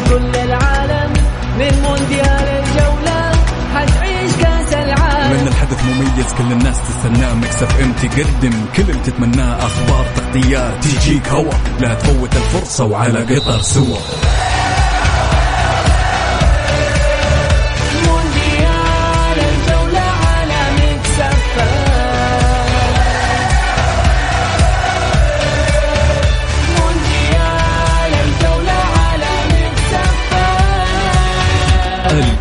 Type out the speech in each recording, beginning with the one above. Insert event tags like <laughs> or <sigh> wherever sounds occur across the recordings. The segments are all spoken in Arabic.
في كل العالم من مونديال الجولة. حتعيش كأس العالم. من الحدث مميز كل الناس تستناه. مكسف ام تقدم كل اللي تتمناه. أخبار تغطيات تجيك هوا. لا تفوت الفرصة وعلى قطر سوا.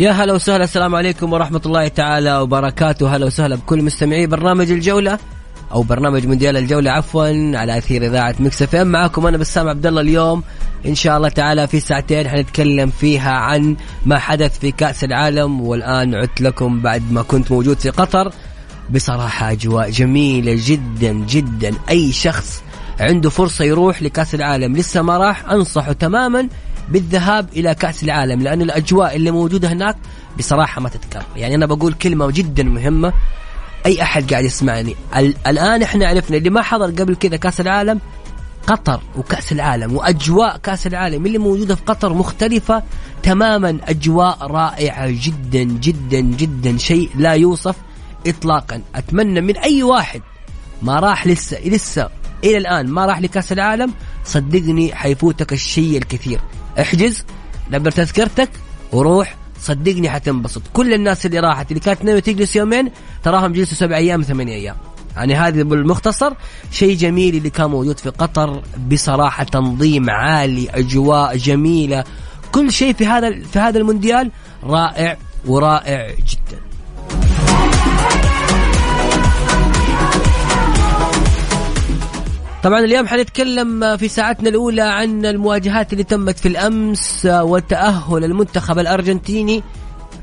يا هلا وسهلا السلام عليكم ورحمة الله تعالى وبركاته. هلا وسهلا بكل مستمعي برنامج الجولة أو برنامج مونديال الجولة عفوا على أثير إذاعة مكس إف إم. معكم أنا بسام عبد الله اليوم. إن شاء الله تعالى في ساعتين حنتكلم فيها عن ما حدث في كأس العالم والآن عدت لكم بعد ما كنت موجود في قطر. بصراحة أجواء جميلة جدا جدا. أي شخص عنده فرصة يروح لكأس العالم لسه ما راح أنصحه تماما بالذهاب إلى كأس العالم لأن الأجواء اللي موجودة هناك بصراحة ما تتكرر. يعني أنا بقول كلمة جدا مهمة أي أحد قاعد يسمعني. ال- الآن إحنا عرفنا اللي ما حضر قبل كذا كأس العالم قطر وكأس العالم وأجواء كأس العالم اللي موجودة في قطر مختلفة تماما. أجواء رائعة جدا جدا جدا. شيء لا يوصف إطلاقا. أتمنى من أي واحد ما راح لسه لسه إلى الآن ما راح لكأس العالم صدقني حيفوتك الشيء الكثير. احجز دبر تذكرتك وروح صدقني حتنبسط. كل الناس اللي راحت اللي كانت ناوية تجلس يومين تراهم جلسوا سبع أيام ثمانية أيام. يعني هذا بالمختصر شيء جميل اللي كان موجود في قطر بصراحة تنظيم عالي أجواء جميلة. كل شيء في هذا في هذا المونديال رائع ورائع جدا. طبعا اليوم حنتكلم في ساعتنا الأولى عن المواجهات اللي تمت في الأمس وتأهل المنتخب الأرجنتيني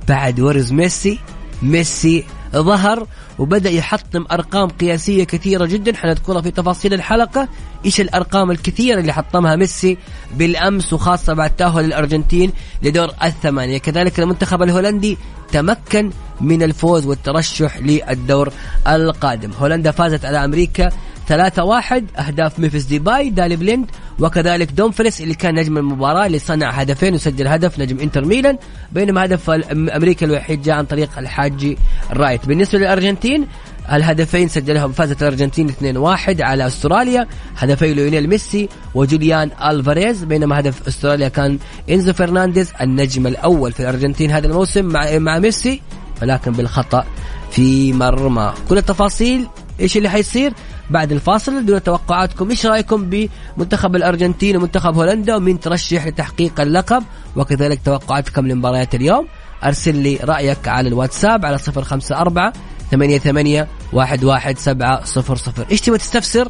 بعد ورز ميسي. ميسي ظهر وبدأ يحطم أرقام قياسية كثيرة جدا. حنذكرها في تفاصيل الحلقة. إيش الأرقام الكثيرة اللي حطمها ميسي بالأمس وخاصة بعد تأهل الأرجنتين لدور الثمانية. كذلك المنتخب الهولندي تمكن من الفوز والترشح للدور القادم. هولندا فازت على أمريكا 3 1 أهداف ممفيس ديباي دالي بليند وكذلك دومفريس اللي كان نجم المباراة اللي صنع هدفين وسجل هدف نجم إنتر ميلان بينما هدف أمريكا الوحيد جاء عن طريق الحاجي رايت. بالنسبة للأرجنتين الهدفين سجلهم فازت الأرجنتين 2-1 على أستراليا هدفي ليونيل ميسي وجوليان ألفاريز بينما هدف أستراليا كان إنزو فرنانديز النجم الأول في الأرجنتين هذا الموسم مع مع ميسي ولكن بالخطأ في مرمى. كل التفاصيل إيش اللي حيصير؟ بعد الفاصل دون توقعاتكم إيش رأيكم بمنتخب الأرجنتين ومنتخب هولندا ومين ترشح لتحقيق اللقب؟ وكذلك توقعاتكم لمباريات اليوم. أرسل لي رأيك على الواتساب على 054 88 11700 إيش تبغى تستفسر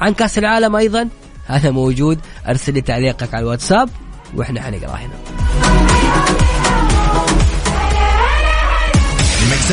عن كأس العالم أيضا؟ هذا موجود. أرسل لي تعليقك على الواتساب وإحنا حنقراه هنا. ميكس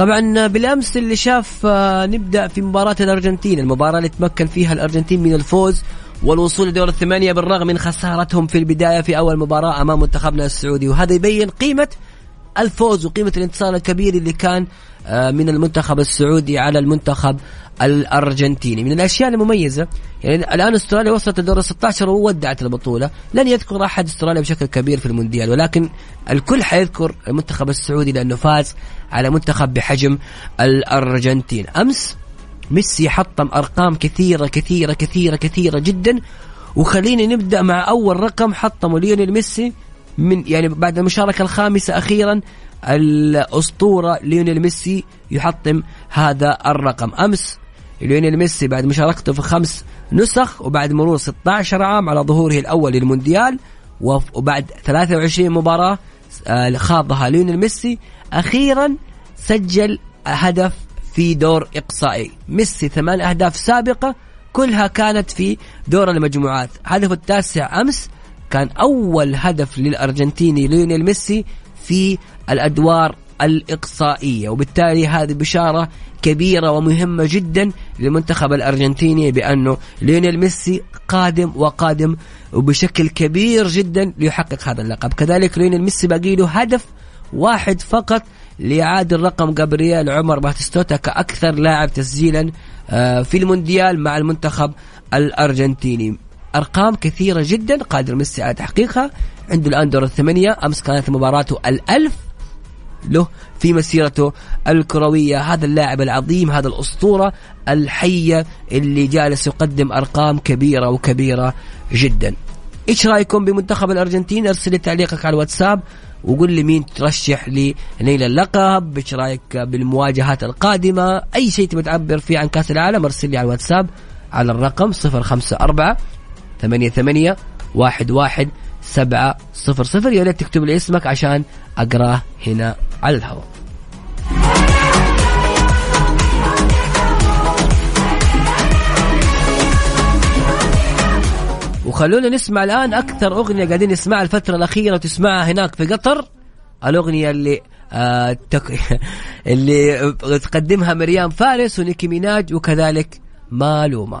طبعا بالأمس اللي شاف آه، نبدأ في مباراة الأرجنتين. المباراة اللي تمكن فيها الأرجنتين من الفوز والوصول لدور الثمانية بالرغم من خسارتهم في البداية في أول مباراة أمام منتخبنا السعودي. وهذا يبين قيمة الفوز وقيمة الانتصار الكبير اللي كان آه، من المنتخب السعودي على المنتخب الأرجنتيني. من الأشياء المميزة يعني الآن أستراليا وصلت لدور ال 16 وودعت البطولة. لن يذكر أحد أستراليا بشكل كبير في المونديال ولكن الكل حيذكر المنتخب السعودي لأنه فاز على منتخب بحجم الأرجنتين. أمس ميسي حطم أرقام كثيرة كثيرة كثيرة كثيرة جدا. وخلينا نبدأ مع أول رقم حطمه ليونيل ميسي. من يعني بعد المشاركة الخامسة أخيرا الأسطورة ليونيل ميسي يحطم هذا الرقم. أمس ليونيل ميسي بعد مشاركته في خمس نسخ وبعد مرور 16 عام على ظهوره الأول للمونديال وبعد 23 مباراة آه، خاضها ليونيل ميسي. أخيرا سجل هدف في دور إقصائي. ميسي ثمان أهداف سابقة كلها كانت في دور المجموعات. هدفه التاسع أمس كان أول هدف للأرجنتيني ليونيل ميسي في الأدوار الإقصائية. وبالتالي هذه بشارة كبيرة ومهمة جدا للمنتخب الأرجنتيني بأنه ليونيل ميسي قادم وقادم وبشكل كبير جدا ليحقق هذا اللقب. كذلك ليونيل ميسي باقي له هدف واحد فقط ليعادل رقم جابرييل عمر باتيستوتا كأكثر لاعب تسجيلا آه، في المونديال مع المنتخب الأرجنتيني. أرقام كثيرة جدا قادر ميسي على تحقيقها عنده الآن دور الثمانية. أمس كانت مباراته الألف له في مسيرته الكروية. هذا اللاعب العظيم هذا الأسطورة الحية اللي جالس يقدم أرقام كبيرة وكبيرة جدا. إيش رأيكم بمنتخب الأرجنتين؟ أرسل لي تعليقك على الواتساب وقول لي مين ترشح لنيل اللقب. إيش رأيك بالمواجهات القادمة؟ أي شيء تبي تعبر فيه عن كأس العالم؟ أرسل لي على الواتساب على الرقم 054 88 11 700 يا ريت تكتب لي اسمك عشان اقراه هنا على الهواء. وخلونا نسمع الآن أكثر أغنية قاعدين نسمعها الفترة الأخيرة وتسمعها هناك في قطر. الأغنية اللي آه. <laughs> اللي تقدمها مريم فارس ونيكي ميناج وكذلك مالوما.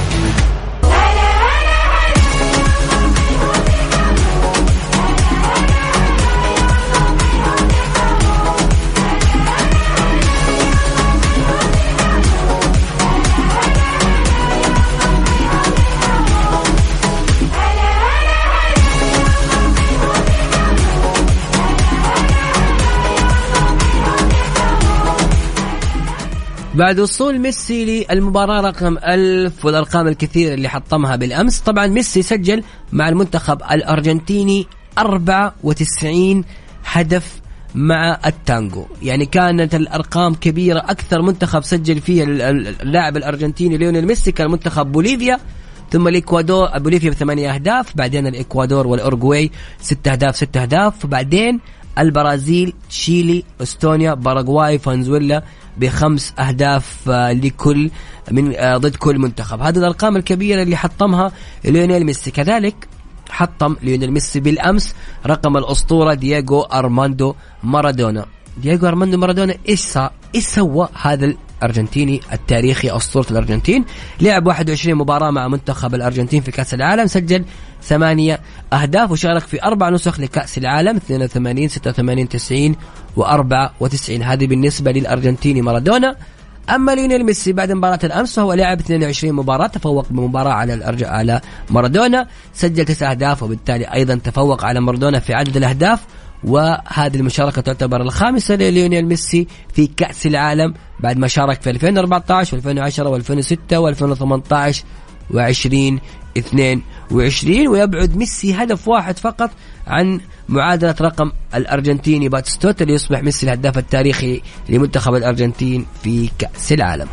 بعد وصول ميسي للمباراة رقم ألف والأرقام الكثيرة اللي حطمها بالأمس. طبعا ميسي سجل مع المنتخب الأرجنتيني 94 هدف مع التانجو. يعني كانت الأرقام كبيرة. أكثر منتخب سجل فيه اللاعب الأرجنتيني ليونيل ميسي كان منتخب بوليفيا. ثم الاكوادور بوليفيا بثمانية أهداف بعدين الإكوادور والاورجواي ست أهداف ست أهداف. بعدين البرازيل تشيلي استونيا باراغواي فنزويلا بخمس أهداف آه، لكل من آه، ضد كل منتخب. هذه الأرقام الكبيرة اللي حطمها ليونيل ميسي. كذلك حطم ليونيل ميسي بالأمس رقم الأسطورة دييغو أرماندو مارادونا. دييغو أرماندو مارادونا إيش إيش سوى هذا الأرجنتيني التاريخي أسطورة الأرجنتين. لعب 21 مباراة مع منتخب الأرجنتين في كأس العالم سجل ثمانية أهداف وشارك في أربع نسخ لكأس العالم 82 86 90 و94 هذه بالنسبة للأرجنتيني مارادونا. أما ليونيل ميسي بعد مباراة الأمس فهو لعب 22 مباراة تفوق بمباراة على الأرج... على مارادونا. سجل تسع أهداف وبالتالي أيضا تفوق على مارادونا في عدد الأهداف. وهذه المشاركة تعتبر الخامسة لليونيل ميسي في كأس العالم بعد ما شارك في 2014 و2010 و2006 و2018 و20 22 ويبعد ميسي هدف واحد فقط عن معادلة رقم الأرجنتيني باتستوتا ليصبح ميسي الهداف التاريخي لمنتخب الأرجنتين في كأس العالم.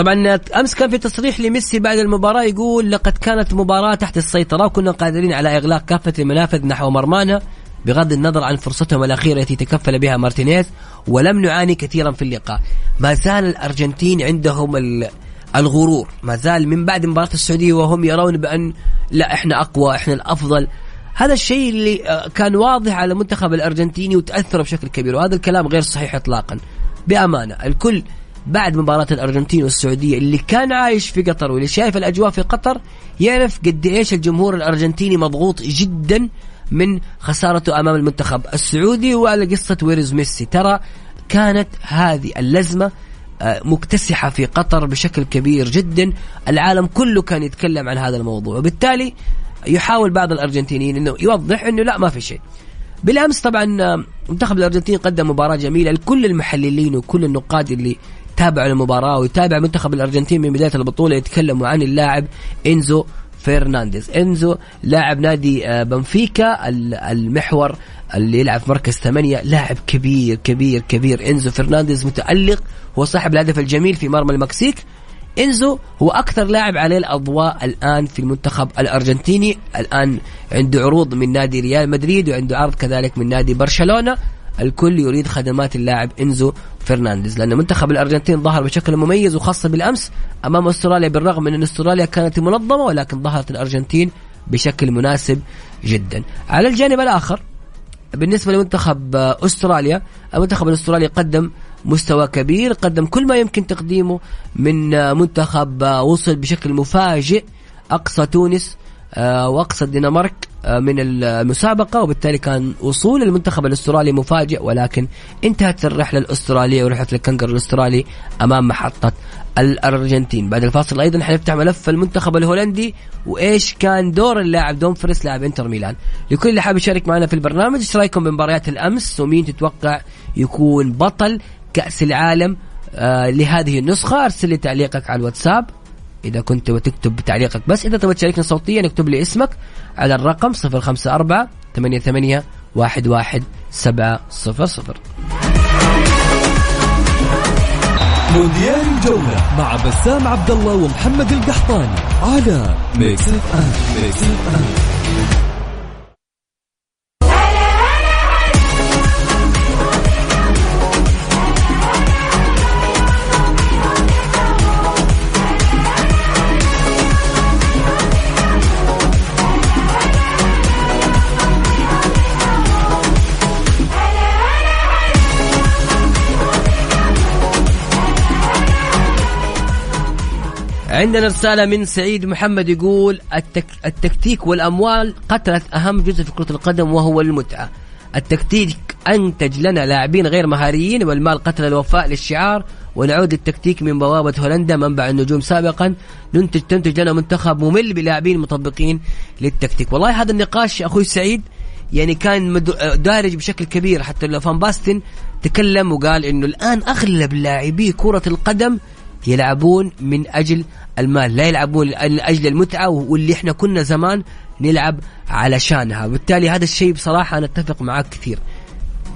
طبعا أمس كان في تصريح لميسي بعد المباراة يقول لقد كانت مباراة تحت السيطرة وكنا قادرين على إغلاق كافة المنافذ نحو مرمانا بغض النظر عن فرصتهم الأخيرة التي تكفل بها مارتينيز ولم نعاني كثيرا في اللقاء. ما زال الأرجنتين عندهم الغرور. ما زال من بعد مباراة السعودية وهم يرون بأن لا إحنا أقوى إحنا الأفضل. هذا الشيء اللي آه، كان واضح على المنتخب الأرجنتيني وتأثر بشكل كبير وهذا الكلام غير صحيح اطلاقا. بأمانة الكل بعد مباراة الأرجنتين والسعودية اللي كان عايش في قطر واللي شايف الأجواء في قطر يعرف قد إيش الجمهور الأرجنتيني مضغوط جدا من خسارته أمام المنتخب السعودي وعلى قصة ويرز ميسي. ترى كانت هذه اللزمة آه، مكتسحة في قطر بشكل كبير جدا. العالم كله كان يتكلم عن هذا الموضوع. وبالتالي يحاول بعض الأرجنتينيين أنه يوضح أنه لا ما في شيء. بالأمس طبعا آه، منتخب الأرجنتين قدم مباراة جميلة لكل المحللين وكل النقاد اللي تابعوا المباراة ويتابع منتخب الأرجنتين من بداية البطولة يتكلموا عن اللاعب إنزو فرنانديز. إنزو لاعب نادي آه، بنفيكا المحور اللي يلعب في مركز ثمانية. لاعب كبير كبير كبير. إنزو فرنانديز متألق هو صاحب الهدف الجميل في مرمى المكسيك. إنزو هو أكثر لاعب عليه الأضواء الآن في المنتخب الأرجنتيني. الآن عنده عروض من نادي ريال مدريد وعنده عرض كذلك من نادي برشلونة. الكل يريد خدمات اللاعب إنزو فرنانديز لأن منتخب الأرجنتين ظهر بشكل مميز وخاصة بالأمس أمام أستراليا بالرغم من إن أستراليا كانت منظمة ولكن ظهرت الأرجنتين بشكل مناسب جدا. على الجانب الآخر بالنسبة لمنتخب أستراليا المنتخب الأسترالي قدم مستوى كبير قدم كل ما يمكن تقديمه من منتخب وصل بشكل مفاجئ أقصى تونس آه، وأقصى الدنمارك. من المسابقة وبالتالي كان وصول المنتخب الأسترالي مفاجئ ولكن انتهت الرحلة الأسترالية ورحلة الكنجر الأسترالي أمام محطة الأرجنتين. بعد الفاصل أيضا حنفتح ملف المنتخب الهولندي وإيش كان دور اللاعب دومفريس لاعب إنتر ميلان. لكل اللي حاب يشارك معنا في البرنامج إيش رأيكم بمباريات الأمس؟ ومين تتوقع يكون بطل كأس العالم آه لهذه النسخة؟ أرسل لي تعليقك على الواتساب. إذا كنت تكتب تعليقك بس إذا تبغى تشاركنا صوتيا اكتب لي اسمك على الرقم 054 88 11 700 مونديال الجولة مع بسام عبد الله ومحمد القحطاني على ميكس اف ام ميكس اف ام عندنا رسالة من سعيد محمد يقول التك... التكتيك والأموال قتلت أهم جزء في كرة القدم وهو المتعة. التكتيك أنتج لنا لاعبين غير مهاريين والمال قتل الوفاء للشعار. ونعود للتكتيك من بوابة هولندا منبع النجوم سابقا. ننتج تنتج لنا منتخب ممل بلاعبين مطبقين للتكتيك. والله هذا النقاش أخوي سعيد يعني كان دارج بشكل كبير. حتى فان باستن تكلم وقال إنه الآن أغلب لاعبي كرة القدم يلعبون من أجل المال لا يلعبون من أجل المتعة واللي إحنا كنا زمان نلعب علشانها وبالتالي هذا الشيء بصراحة أنا أتفق معك كثير.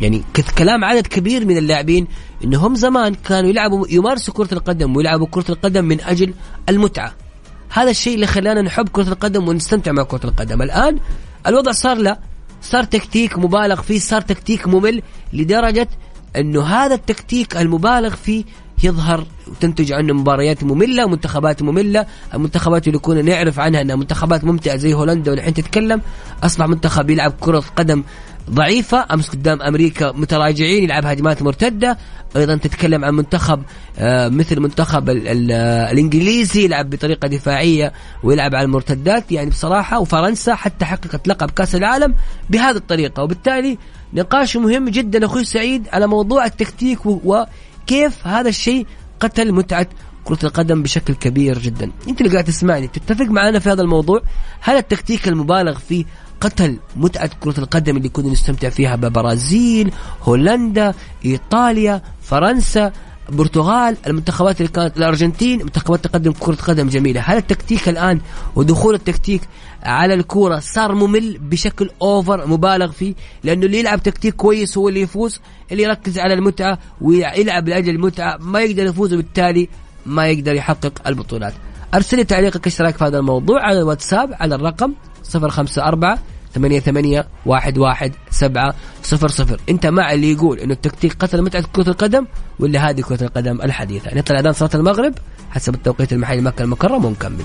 يعني كلام عدد كبير من اللاعبين إنهم زمان كانوا يلعبوا يمارسوا كرة القدم ويلعبوا كرة القدم من أجل المتعة. هذا الشيء اللي خلانا نحب كرة القدم ونستمتع مع كرة القدم. الآن الوضع صار لا صار تكتيك مبالغ فيه صار تكتيك ممل لدرجة إنه هذا التكتيك المبالغ فيه يظهر وتنتج عنه مباريات مملة منتخبات مملة. المنتخبات اللي كنا نعرف عنها أنها منتخبات ممتعة زي هولندا والحين تتكلم. أصبح منتخب يلعب كرة قدم ضعيفة أمس قدام أمريكا متراجعين يلعب هجمات مرتدة. أيضا تتكلم عن منتخب آه مثل منتخب ال ال الإنجليزي يلعب بطريقة دفاعية ويلعب على المرتدات. يعني بصراحة وفرنسا حتى حققت لقب كأس العالم بهذه الطريقة. وبالتالي نقاش مهم جدا أخوي سعيد على موضوع التكتيك و كيف هذا الشيء قتل متعة كرة القدم بشكل كبير جدا؟ أنت اللي قاعد تسمعني تتفق معنا في هذا الموضوع؟ هل التكتيك المبالغ فيه قتل متعة كرة القدم اللي كنا نستمتع فيها ببرازيل هولندا إيطاليا فرنسا البرتغال المنتخبات اللي كانت الأرجنتين منتخبات تقدم كرة قدم جميلة؟ هل التكتيك الآن ودخول التكتيك على الكورة. صار ممل بشكل اوفر مبالغ فيه لأنه اللي يلعب تكتيك كويس هو اللي يفوز اللي يركز على المتعة ويلعب لأجل المتعة. ما يقدر يفوز وبالتالي ما يقدر يحقق البطولات. أرسل لي تعليقك إيش رأيك في هذا الموضوع على الواتساب على الرقم 054 ثمانية ثمانية واحد واحد سبعة صفر صفر. أنت مع اللي يقول إنه التكتيك قتل متعة كرة القدم ولا هذه كرة القدم الحديثة؟ نطلع اذان صلاة المغرب حسب التوقيت المحلي مكة المكرمة ونكمل.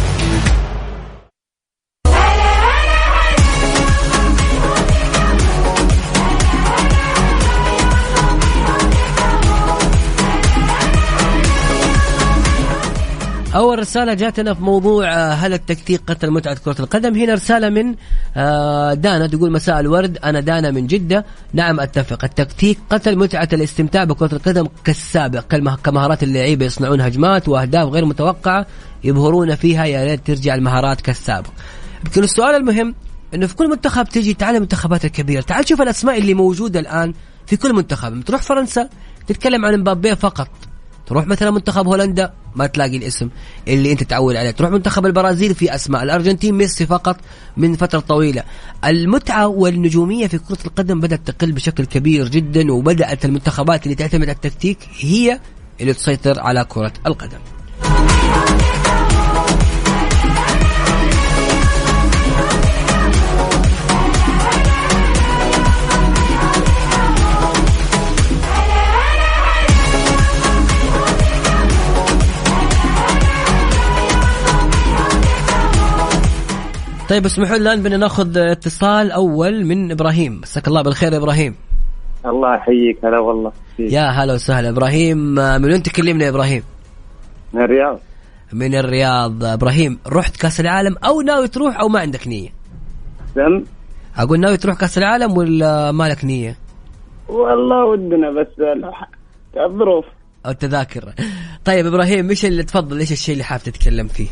أول رسالة جاتنا في موضوع آه، هل التكتيك قتل متعة كرة القدم؟ هنا رسالة من آه، دانا تقول مساء الورد. أنا دانا من جدة. نعم أتفق. التكتيك قتل متعة الاستمتاع بكرة القدم كالسابق كمهارات اللعيبة يصنعون هجمات وأهداف غير متوقعة يبهرون فيها. يا ريت ترجع المهارات كالسابق. يمكن السؤال المهم إنه في كل منتخب تجي تعال المنتخبات الكبيرة. تعال شوف الأسماء اللي موجودة الآن في كل منتخب. تروح فرنسا تتكلم عن مبابي فقط. تروح مثلا منتخب هولندا ما تلاقي الاسم اللي انت تعود عليه. تروح منتخب البرازيل في أسماء الأرجنتين ميسي فقط من فترة طويلة. المتعة والنجومية في كرة القدم بدأت تقل بشكل كبير جدا وبدأت المنتخبات اللي تعتمد على التكتيك هي اللي تسيطر على كرة القدم. طيب اسمحوا لنا الآن بدنا نأخذ اتصال أول من إبراهيم. مساك الله بالخير يا إبراهيم. الله يحييك. هلا والله. فيك. يا هلا وسهلا. إبراهيم من وين تكلمنا يا إبراهيم؟ من الرياض. من الرياض. إبراهيم رحت كأس العالم أو ناوي تروح أو ما عندك نية؟ سم؟ أقول ناوي تروح كأس العالم ولا ما لك نية؟ والله ودنا بس الظروف. التذاكر طيب إبراهيم إيش اللي تفضل؟ إيش الشيء اللي حاب تتكلم فيه؟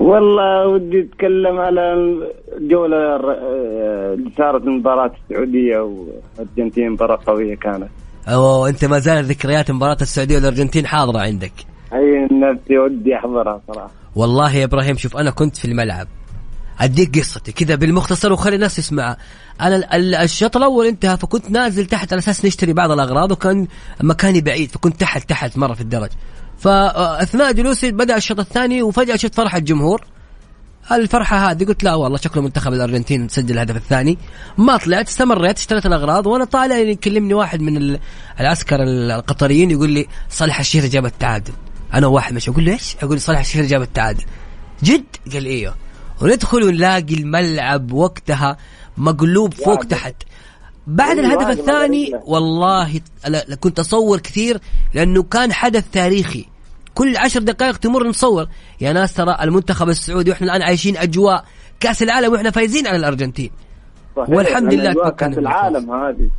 والله ودي أتكلم على الجوله الر- آه، اللي صارت المباراه السعودية والارجنتين مباراة قوية كانت. أو أنت ما زال ذكريات مباراة السعودية والأرجنتين حاضرة عندك. هي نفسي ودي أحضرها صراحة. والله يا إبراهيم شوف أنا كنت في الملعب. أديك قصتي. كذا بالمختصر وخلي الناس يسمعها أنا ال- ال- الشوط الأول انتهى فكنت نازل تحت على أساس نشتري بعض الأغراض وكان مكاني بعيد فكنت تحت تحت مرة في الدرج. فأثناء جلوسي بدأ الشوط الثاني وفجأة شفت فرحة الجمهور الفرحة هذه قلت لا والله شكله منتخب الأرجنتين سجل الهدف الثاني ما طلعت استمريت اشتريت الأغراض وأنا طالع يكلمني واحد من ال- العسكر القطريين يقول لي صالح الشهري جاب التعادل أنا واحد مش أقول له إيش؟ أقول لي صالح الشهري جاب التعادل جد؟ قال أيوه وندخل ونلاقي الملعب وقتها مقلوب فوق. تحت بعد الهدف الثاني. والله كنت أصور كثير لأنه كان حدث تاريخي. كل عشر دقائق تمر نصور. يا ناس ترى المنتخب السعودي وإحنا الآن عايشين أجواء كأس العالم وإحنا فايزين على الأرجنتين. صحيح. والحمد لله كأس العالم هذه.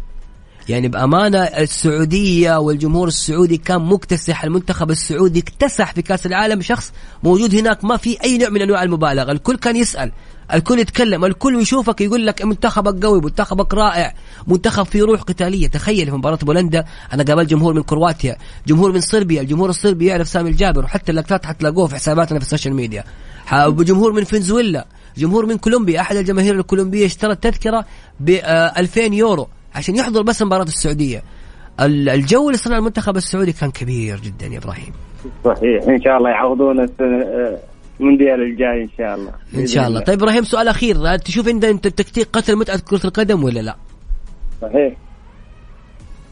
يعني بأمانة السعودية والجمهور السعودي كان مكتسح المنتخب السعودي اكتسح في كأس العالم. شخص موجود هناك ما في أي نوع من أنواع المبالغة. الكل كان يسأل. الكل يتكلم الكل يشوفك يقول لك منتخبك قوي منتخبك رائع منتخب فيه روح قتالية. تخيل في مباراة بولندا أنا قابلت جمهور من كرواتيا جمهور من صربيا الجمهور الصربي يعرف سامي الجابر وحتى اللقطات حتلاقوها في حساباتنا في ال social media. جمهور من فنزويلا جمهور من كولومبيا أحد الجماهير الكولومبية اشترى التذكره ب 2000 يورو عشان يحضر بس مباراة السعودية. ال- الجو اللي صنع المنتخب السعودي كان كبير جدا يا إبراهيم. صحيح. إن شاء الله يعوضونا السنة آه، المونديال الجاي إن شاء الله. إن شاء الله. طيب إبراهيم سؤال أخير. تشوف انت أنت التكتيك قتل متعه كرة القدم ولا لا؟ صحيح.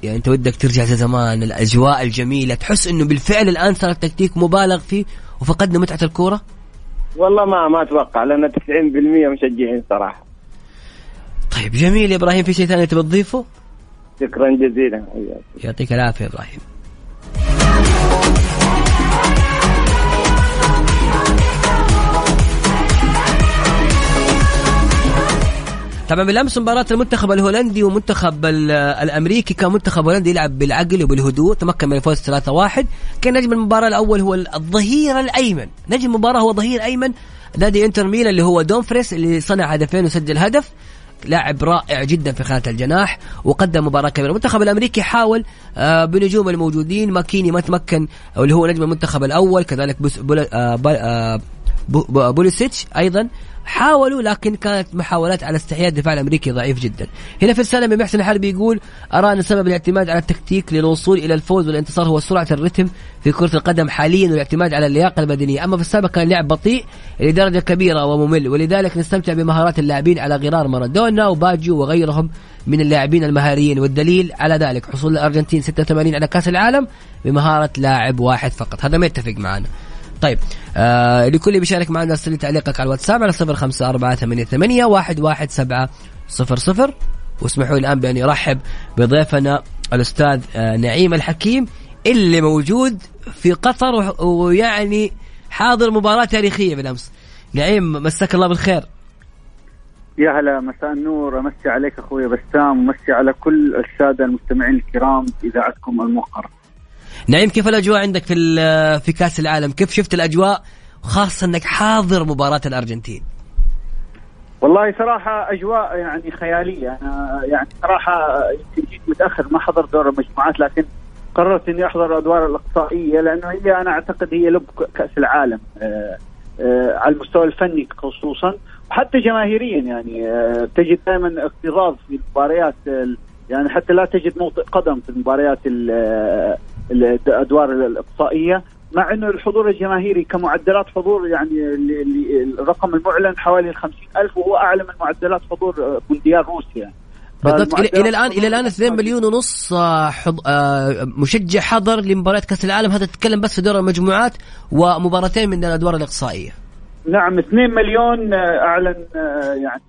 يعني أنت ودك ترجع زي زمان الأجواء الجميلة تحس إنه بالفعل الآن صار التكتيك مبالغ فيه وفقدنا متعة الكورة؟ والله ما ما أتوقع لأن 90% مشجعين صراحة. طيب جميل يا إبراهيم. في شيء ثاني تبي تضيفه؟ شكرا جزيلا. يعطيك العافية يا إبراهيم. طبعا بالأمس مباراة المنتخب الهولندي ومنتخب ال- الأمريكي. كان منتخب هولندي يلعب بالعقل وبالهدوء تمكن من الفوز 3-1 كان نجم المباراة الأول هو الظهير الأيمن. نجم المباراة هو ظهير أيمن نادي إنتر ميلان اللي هو دومفريس اللي صنع هدفين وسجل هدف. لاعب رائع جدا في خانة الجناح وقدم مباراة كبيرة. المنتخب الأمريكي حاول آه، بنجوم الموجودين. ماكيني ما تمكن اللي هو نجم المنتخب الأول كذلك آه، آه، بو- بو- بوليسيتش أيضا. حاولوا لكن كانت محاولات على استحياء الدفاع الأمريكي ضعيف جدا. هنا في من محسن الحربي يقول أرى أن سبب الاعتماد على التكتيك للوصول إلى الفوز والانتصار هو سرعة الرتم في كرة القدم حاليا والاعتماد على اللياقة البدنيه، أما في السابق كان اللعب بطيء لدرجة كبيرة وممل ولذلك نستمتع بمهارات اللاعبين على غرار مارادونا وباجيو وغيرهم من اللاعبين المهاريين والدليل على ذلك حصول الأرجنتين 86 على كأس العالم بمهارة لاعب واحد فقط، هذا ما يتفق معنا. طيب آه لكل بيشارك معنا ارسل لي تعليقك على الواتساب على صفر خمسة أربعة ثمانية ثمانية واحد واحد سبعة صفر صفر. واسمحوا لي الآن بأن أرحب بضيفنا الأستاذ آه نعيم الحكيم اللي موجود في قطر ويعني حاضر مباراة تاريخية بالأمس. نعيم مساك الله بالخير. يا هلا مساء النور. أمسي عليك أخوي بسام ومسي على كل السادة المستمعين الكرام إذاعتكم الموقره. نعيم كيف الأجواء عندك في في كأس العالم؟ كيف شفت الأجواء؟ خاصة أنك حاضر مباراة الأرجنتين. والله صراحة أجواء يعني خيالية. أنا يعني يمكن جيت متأخر ما حضر دور المجموعات لكن قررت إني أحضر الادوار الإقصائية لأنه هي أنا أعتقد هي لب كأس العالم آه، آه، على المستوى الفني خصوصا وحتى جماهيريا يعني آه، تجد دائما اكتظاظ في المباريات ال- يعني حتى لا تجد موطئ قدم في المباريات ال- الأدوار الإقصائية مع إنه الحضور الجماهيري كمعدلات حضور يعني الرقم المعلن حوالي ال ألف وهو أعلى من معدلات حضور مونديال روسيا. بالضبط. إلى الآن إلى الآن حضور 2 مليون ونص آه، حض... آه، مشجع حضر لمباراة كأس العالم. هذا تتكلم بس في دور المجموعات ومباراتين من الأدوار الإقصائية. نعم 2 مليون آه، أعلن يعني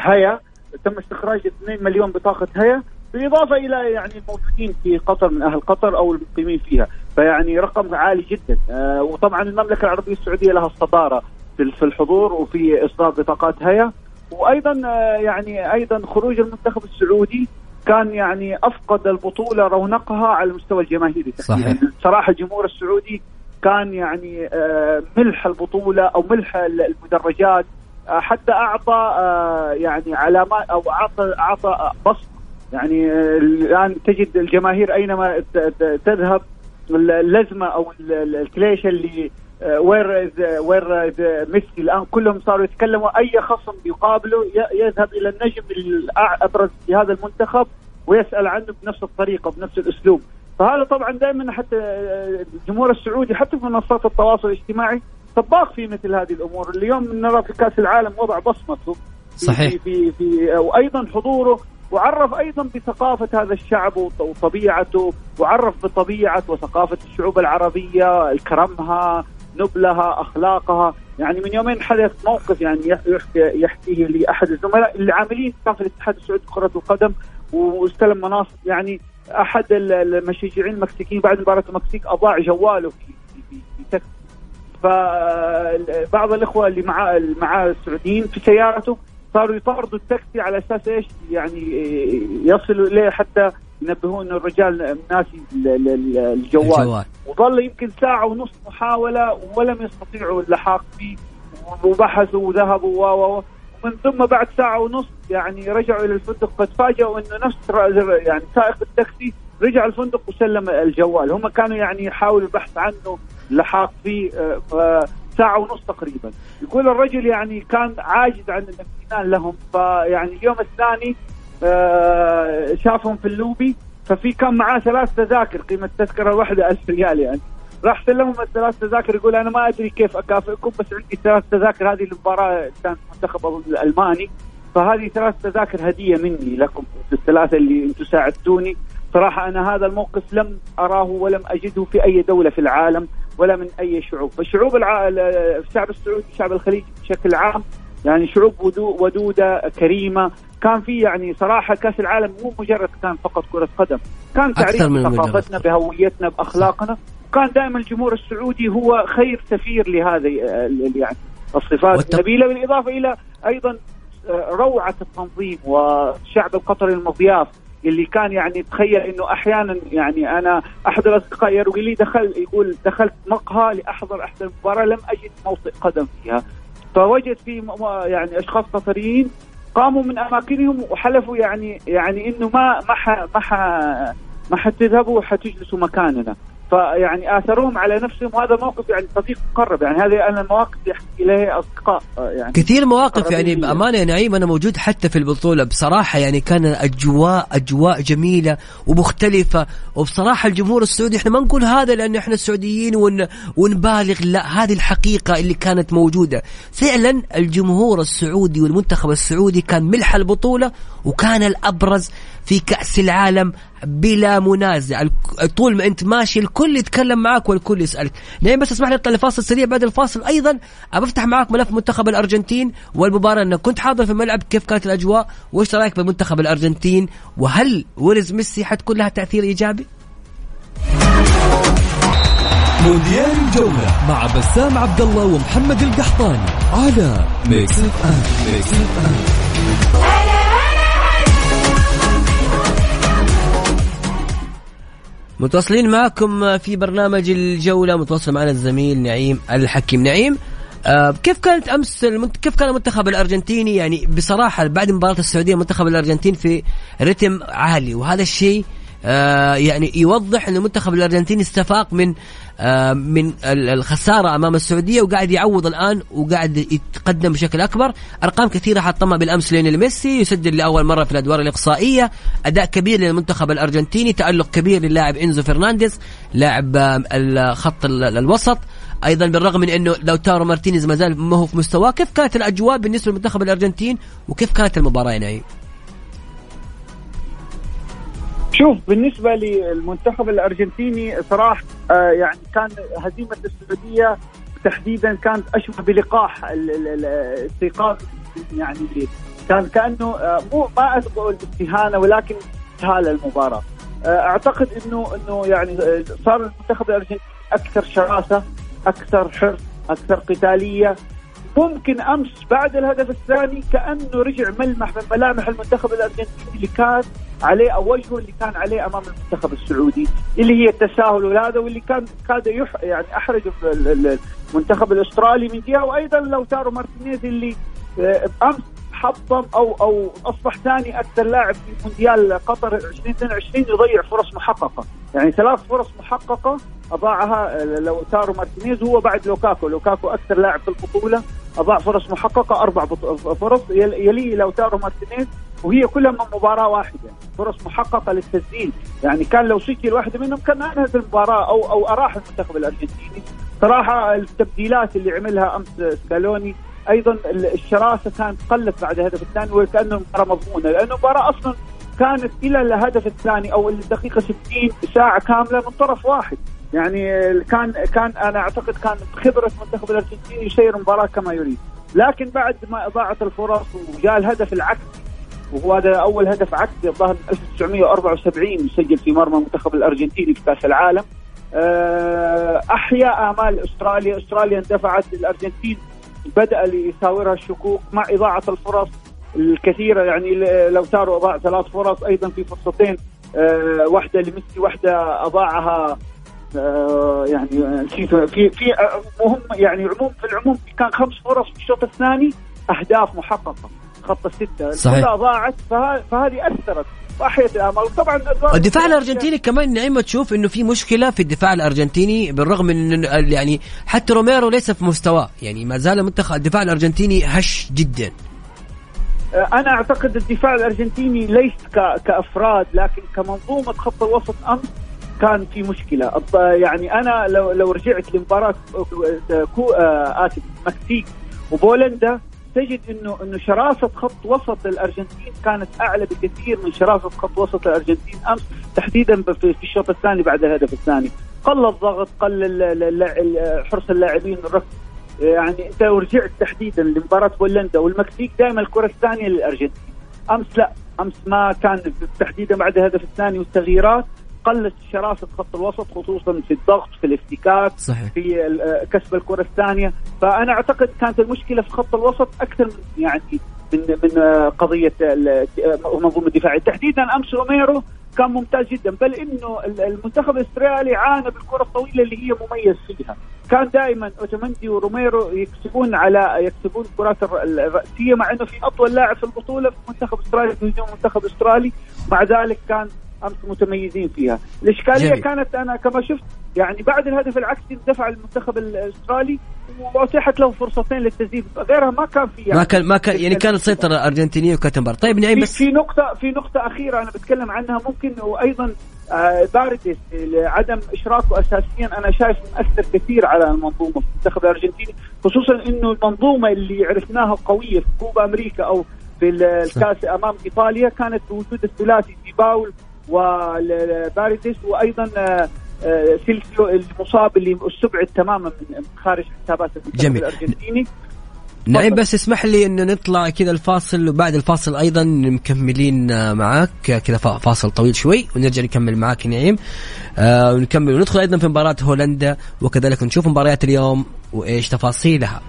هيا. تم استخراج 2 مليون بطاقة هيا. بالإضافة إلى يعني الموجودين في قطر من أهل قطر أو المقيمين فيها فيعني رقم عالي جدا. آه، وطبعا المملكة العربية السعودية لها الصدارة في الحضور وفي إصدار بطاقات هيا وأيضا آه، يعني أيضا خروج المنتخب السعودي كان يعني أفقد البطولة رونقها على المستوى الجماهيري صحيح. صراحة الجمهور السعودي كان يعني آه، ملح البطولة أو ملح المدرجات حتى أعطى يعني علامات أو اعطى أعطى بصمة يعني آه، الآن تجد الجماهير أينما تذهب اللزمة أو ال- ال- الكليشه اللي where where ميسي الآن كلهم صاروا يتكلموا أي خصم يقابله ي- يذهب إلى النجم الابرز في هذا المنتخب ويسأل عنه بنفس الطريقة بنفس الأسلوب فهذا طبعا دائما حتى الجمهور السعودي حتى في منصات التواصل الاجتماعي طباق في مثل هذه الأمور اليوم نرى في كأس العالم وضع بصمته صحيح. في في, في وأيضا حضوره وعرف أيضا بثقافة هذا الشعب وط- وطبيعته وعرف بطبيعة وثقافة الشعوب العربية كرمها نبلها أخلاقها. يعني من يومين حدث موقف يعني يح- يحكي يحكيه لي احد الزملاء اللي عاملين في الاتحاد السعودي لكرة القدم واستلم مناصب يعني أحد ال- المشجعين المكسيكيين بعد مباراة المكسيك أضاع جواله في في في, فبعض الإخوة اللي مع مع السعوديين في سيارته صاروا يطاردوا التاكسي على أساس إيش؟ يعني يصلوا إليه حتى ينبهون انه الرجال ناسي ال- ال- ال- الجوال الجوال. وظل يمكن ساعة ونص محاولة ولم يستطيعوا اللحاق فيه وبحثوا وذهبوا و و ومن ثم بعد ساعة ونص يعني رجعوا إلى الفندق قد فاجئوا إنه نفس يعني سائق التاكسي رجع الفندق وسلم الجوال هم كانوا يعني يحاولوا البحث عنه اللحاق فيه آه، ساعة ونص تقريبا. يقول الرجل يعني كان عاجز عن الامتنان لهم فيعني اليوم الثاني آه، شافهم في اللوبي ففي كان معاه ثلاث تذاكر قيمة التذكرة الواحدة ألف ريال يعني. راح سلمهم الثلاث تذاكر يقول أنا ما أدري كيف أكافئكم بس عندي ثلاث تذاكر هذه المباراة كانت منتخب أظن الألماني فهذه ثلاث تذاكر هدية مني لكم الثلاثة اللي أنتم ساعدتوني. صراحة أنا هذا الموقف لم أراه ولم أجده في أي دولة في العالم. ولا من أي شعوب. فالشعوب الع... الشعب السعودي الشعب الخليجي بشكل عام يعني شعوب ودو ودودة كريمة. كان في يعني صراحة كأس العالم مو مجرد كان فقط كرة قدم. كان تعريف ثقافتنا بهويتنا بأخلاقنا. وكان دائما الجمهور السعودي هو خير سفير لهذه يعني الصفات. والت- النبيلة بالإضافة إلى أيضا آه، روعة التنظيم والشعب القطري المضياف. اللي كان يعني تخيل إنه أحيانا يعني أنا احد الاصدقاء يروي لي دخل يقول دخلت مقهى لأحضر إحدى المباراة لم أجد موطئ قدم فيها. فوجد في يعني أشخاص قطريين قاموا من أماكنهم وحلفوا يعني يعني إنه ما ما ح ما ح ما حتذهبوا حتجلسوا مكاننا. فيعني آثروهم على نفسهم وهذا موقف يعني صديق مقرب. يعني هذه أنا المواقف احكي لها أصدقاء يعني كثير مواقف يعني. بأمانة يا نعيم أنا موجود حتى في البطولة. بصراحة يعني كان أجواء أجواء جميلة ومختلفة. وبصراحة الجمهور السعودي إحنا ما نقول هذا لأن إحنا سعوديين ون ونبالغ لا هذه الحقيقة اللي كانت موجودة. فعلا الجمهور السعودي والمنتخب السعودي كان ملح البطولة وكان الأبرز في كأس العالم بلا منازع. طول ما انت ماشي الكل يتكلم معك والكل يسألك. نعم بس اسمح لي أطلع لفاصل سريع. بعد الفاصل أيضا أبى أفتح معك ملف منتخب الأرجنتين والمباراة. أنك كنت حاضر في الملعب كيف كانت الأجواء؟ وإيش رأيك بمنتخب الأرجنتين؟ وهل where's ميسي حتكون لها تأثير إيجابي؟ مونديال الجولة مع بسام عبد الله ومحمد القحطاني على Mix FM Mix FM متواصلين معكم في برنامج الجولة متواصل معنا الزميل نعيم الحكيم. نعيم آه، كيف كانت أمس المنت... كيف كان المنتخب الأرجنتيني؟ يعني بصراحة بعد مباراة السعودية المنتخب الأرجنتين في رتم عالي وهذا الشيء يعني يوضح إن المنتخب الأرجنتيني استفاق من آه، من ال- الخسارة أمام السعودية وقاعد يعوض الآن وقاعد يتقدم بشكل أكبر. أرقام كثيرة حطمها بالأمس ليونيل ميسي يسجل لأول مرة في الأدوار الإقصائية. أداء كبير للمنتخب الأرجنتيني تألق كبير للاعب إنزو فرنانديز لاعب آه، الخط ال- الوسط. أيضا بالرغم من إنه لاوتارو مارتينيز ما زال ما هو في مستواه كيف كانت الأجواء بالنسبة لمنتخب الأرجنتين وكيف كانت المباراة يا نعيم شوف بالنسبة للمنتخب الأرجنتيني صراحة آه يعني كان هزيمة السعودية تحديدا كانت أشبه بلقاح ال- ال- ال- استيقاظ يعني كان كأنه آه مو ما أقول استهانه ولكن استهاله المباراة. آه أعتقد إنه إنه يعني صار المنتخب الأرجنتيني أكثر شراسة أكثر حرص أكثر قتالية. ممكن أمس بعد الهدف الثاني كأنه رجع ملمح من ملامح المنتخب الأرجنتيني اللي كان عليه أو وجهه اللي كان عليه أمام المنتخب السعودي اللي هي التساهل وهذا واللي كان كاد يح يعني احرج ال- ال- المنتخب الأسترالي من جهة. وأيضا لاوتارو مارتينيز اللي آه، امس حطم أو أو أصبح ثاني أكثر لاعب في مونديال قطر 2022 يضيع فرص محققة، يعني ثلاث فرص محققة أضاعها آه، لاوتارو مارتينيز هو بعد لوكاكو، لوكاكو أكثر لاعب في البطولة. أضاع فرص محققة أربع بط- فرص يل- يليه لاوتارو مارتينيز وهي كلها من مباراة واحدة، فرص محققة للتسجيل، يعني كان لو سجل واحدة منهم كان انهت المباراة أو أو أراح المنتخب الأرجنتيني، صراحة التبديلات اللي عملها أمس سكالوني أيضا ال- الشراسة كانت قلت بعد الهدف الثاني وكان المباراه مضمونة. لأنه المباراة أصلا كانت إلى الهدف الثاني أو الدقيقة 60 ساعة كاملة من طرف واحد. يعني كان كان أنا أعتقد كان خبره المنتخب الارجنتيني يسير المباراة كما يريد. لكن بعد ما ضاعت الفرص وجاء الهدف العكسي وهو هذا أول هدف عكسي الظاهر من 1974 يسجل في مرمى المنتخب الارجنتيني في كأس العالم. آه، احيا آمال أستراليا، أستراليا اندفعت الارجنتين بدأ يساورها الشكوك مع إضاعة الفرص الكثيرة. يعني لو تارو أضاع ثلاث فرص أيضا في فرصتين آه، واحدة لميسي واحدة أضاعها يعني نسيت في في آه، مهم يعني عموم في العموم كان خمس فرص في الشوط الثاني أهداف محققة. خط الستة. صحيح. كلها ضاعت فه- فهذه أثرت. وأحيت الامال وطبعا الأدوار- الدفاع الأرجنتيني كمان نعيمة تشوف إنه في مشكلة في الدفاع الأرجنتيني بالرغم من يعني حتى روميرو ليس في مستواه. يعني ما زال منتخب الدفاع الأرجنتيني هش جدا. أنا أعتقد الدفاع الأرجنتيني ليس كأفراد لكن كمنظومة خط الوسط أمس كان في مشكلة. يعني أنا لو لو رجعت لمباراة آه، اسف المكسيك وبولندا تجد انه إنه شراسة خط وسط الأرجنتين كانت أعلى بكثير من شراسة خط وسط الأرجنتين أمس تحديدا في الشوط الثاني بعد الهدف الثاني. قل الضغط قل حرص اللاعبين الركض يعني أنت رجعت تحديدا لمباراة بولندا والمكسيك دائما الكرة الثانية للأرجنتين. أمس لا. أمس ما كان تحديدا بعد الهدف الثاني والتغييرات قلت شراسه خط الوسط خصوصا في الضغط في الافتكاك صحيح. في كسب الكرة الثانية. فأنا أعتقد كانت المشكلة في خط الوسط أكثر من يعني من من آه، قضية ال- آه، منظومة الدفاعيه تحديدا أمس روميرو كان ممتاز جدا بل إنه ال- المنتخب الاسترالي عانى بالكرة الطويلة اللي هي مميز فيها. كان دائما اوتومندي وروميرو يكسبون على يكسبون الكرات الر- الرأسية مع إنه في أطول لاعب في البطولة في منتخب استراليا في هجوم المنتخب الاسترالي مع ذلك كان أمس متميزين فيها. الإشكالية جميل. كانت أنا كما شفت يعني بعد الهدف العكسي دفع المنتخب الأسترالي وأتيحت له فرصتين للتسديد. غيرها ما كان في يعني ما كان ما كان يعني كانت سيطره ارجنتينيه وكانت مباراه طيب نعيم في, بس في نقطة في نقطة أخيرة أنا بتكلم عنها ممكن وأيضا آه باردس عدم إشراكه أساسيا. أنا شايف مؤثر كثير على المنظومة في المنتخب الأرجنتيني خصوصا إنه المنظومة اللي عرفناها قوية في كوبا أمريكا أو في ال- الكاس أمام إيطاليا كانت بوجود الثلاثي دي باول وباردس وأيضا آه آه، سيلسيو المصاب اللي استبعد تماما من خارج حسابات جميل. الأرجنتيني. نعيم بس اسمح لي انه نطلع كذا الفاصل وبعد الفاصل أيضا مكملين آه، معاك. كذا فا- فاصل طويل شوي ونرجع نكمل معاك نعيم. آه ونكمل وندخل أيضا في مباراة هولندا وكذلك نشوف مباريات اليوم وإيش تفاصيلها.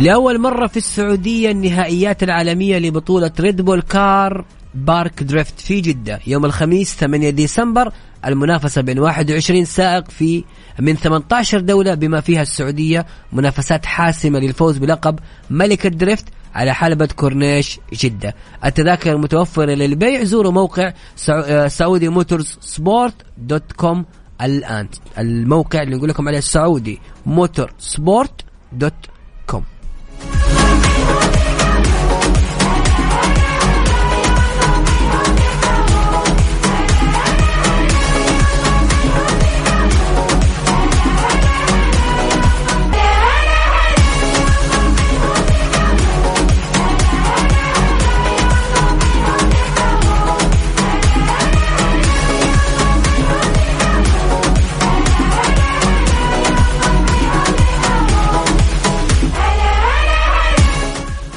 لأول مرة في السعودية النهائيات العالمية لبطولة Red Bull Car Park Drift في جدة. يوم الخميس 8 ديسمبر المنافسة بين 21 سائق في من 18 دولة بما فيها السعودية. منافسات حاسمة للفوز بلقب ملك ال drift على حلبة كورنيش جدة. التذاكر متوفرة للبيع. زوروا موقع سعو- سعودي Motorsport dot com الآن. الموقع اللي نقول لكم عليه سعودي موتور سبورت دوت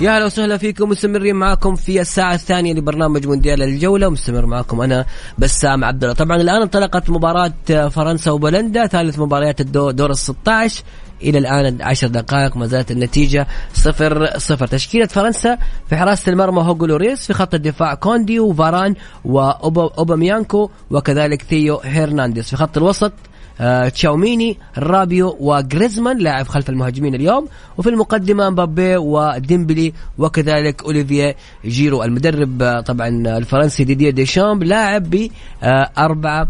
يا أهلا وسهلا فيكم مستمرين معاكم في الساعة الثانية لبرنامج مونديال الجولة مستمر معاكم أنا بسام عبد الله طبعا الآن انطلقت مباراة فرنسا وبولندا ثالث مباريات الدور دور ال 16 إلى الآن 10 دقائق ما زالت النتيجة صفر صفر. تشكيلة فرنسا في حراسة المرمى هوجو لوريس في خط الدفاع كوندي وفاران وأوباميكانو وكذلك ثيو هيرنانديز. في خط الوسط آه، تشاوميني رابيو وجريزمان لاعب خلف المهاجمين اليوم. وفي المقدمة مبابي وديمبلي وكذلك أوليفييه جيرو المدرب آه، طبعا الفرنسي ديديه ديشامب لاعب ب آه، أربعة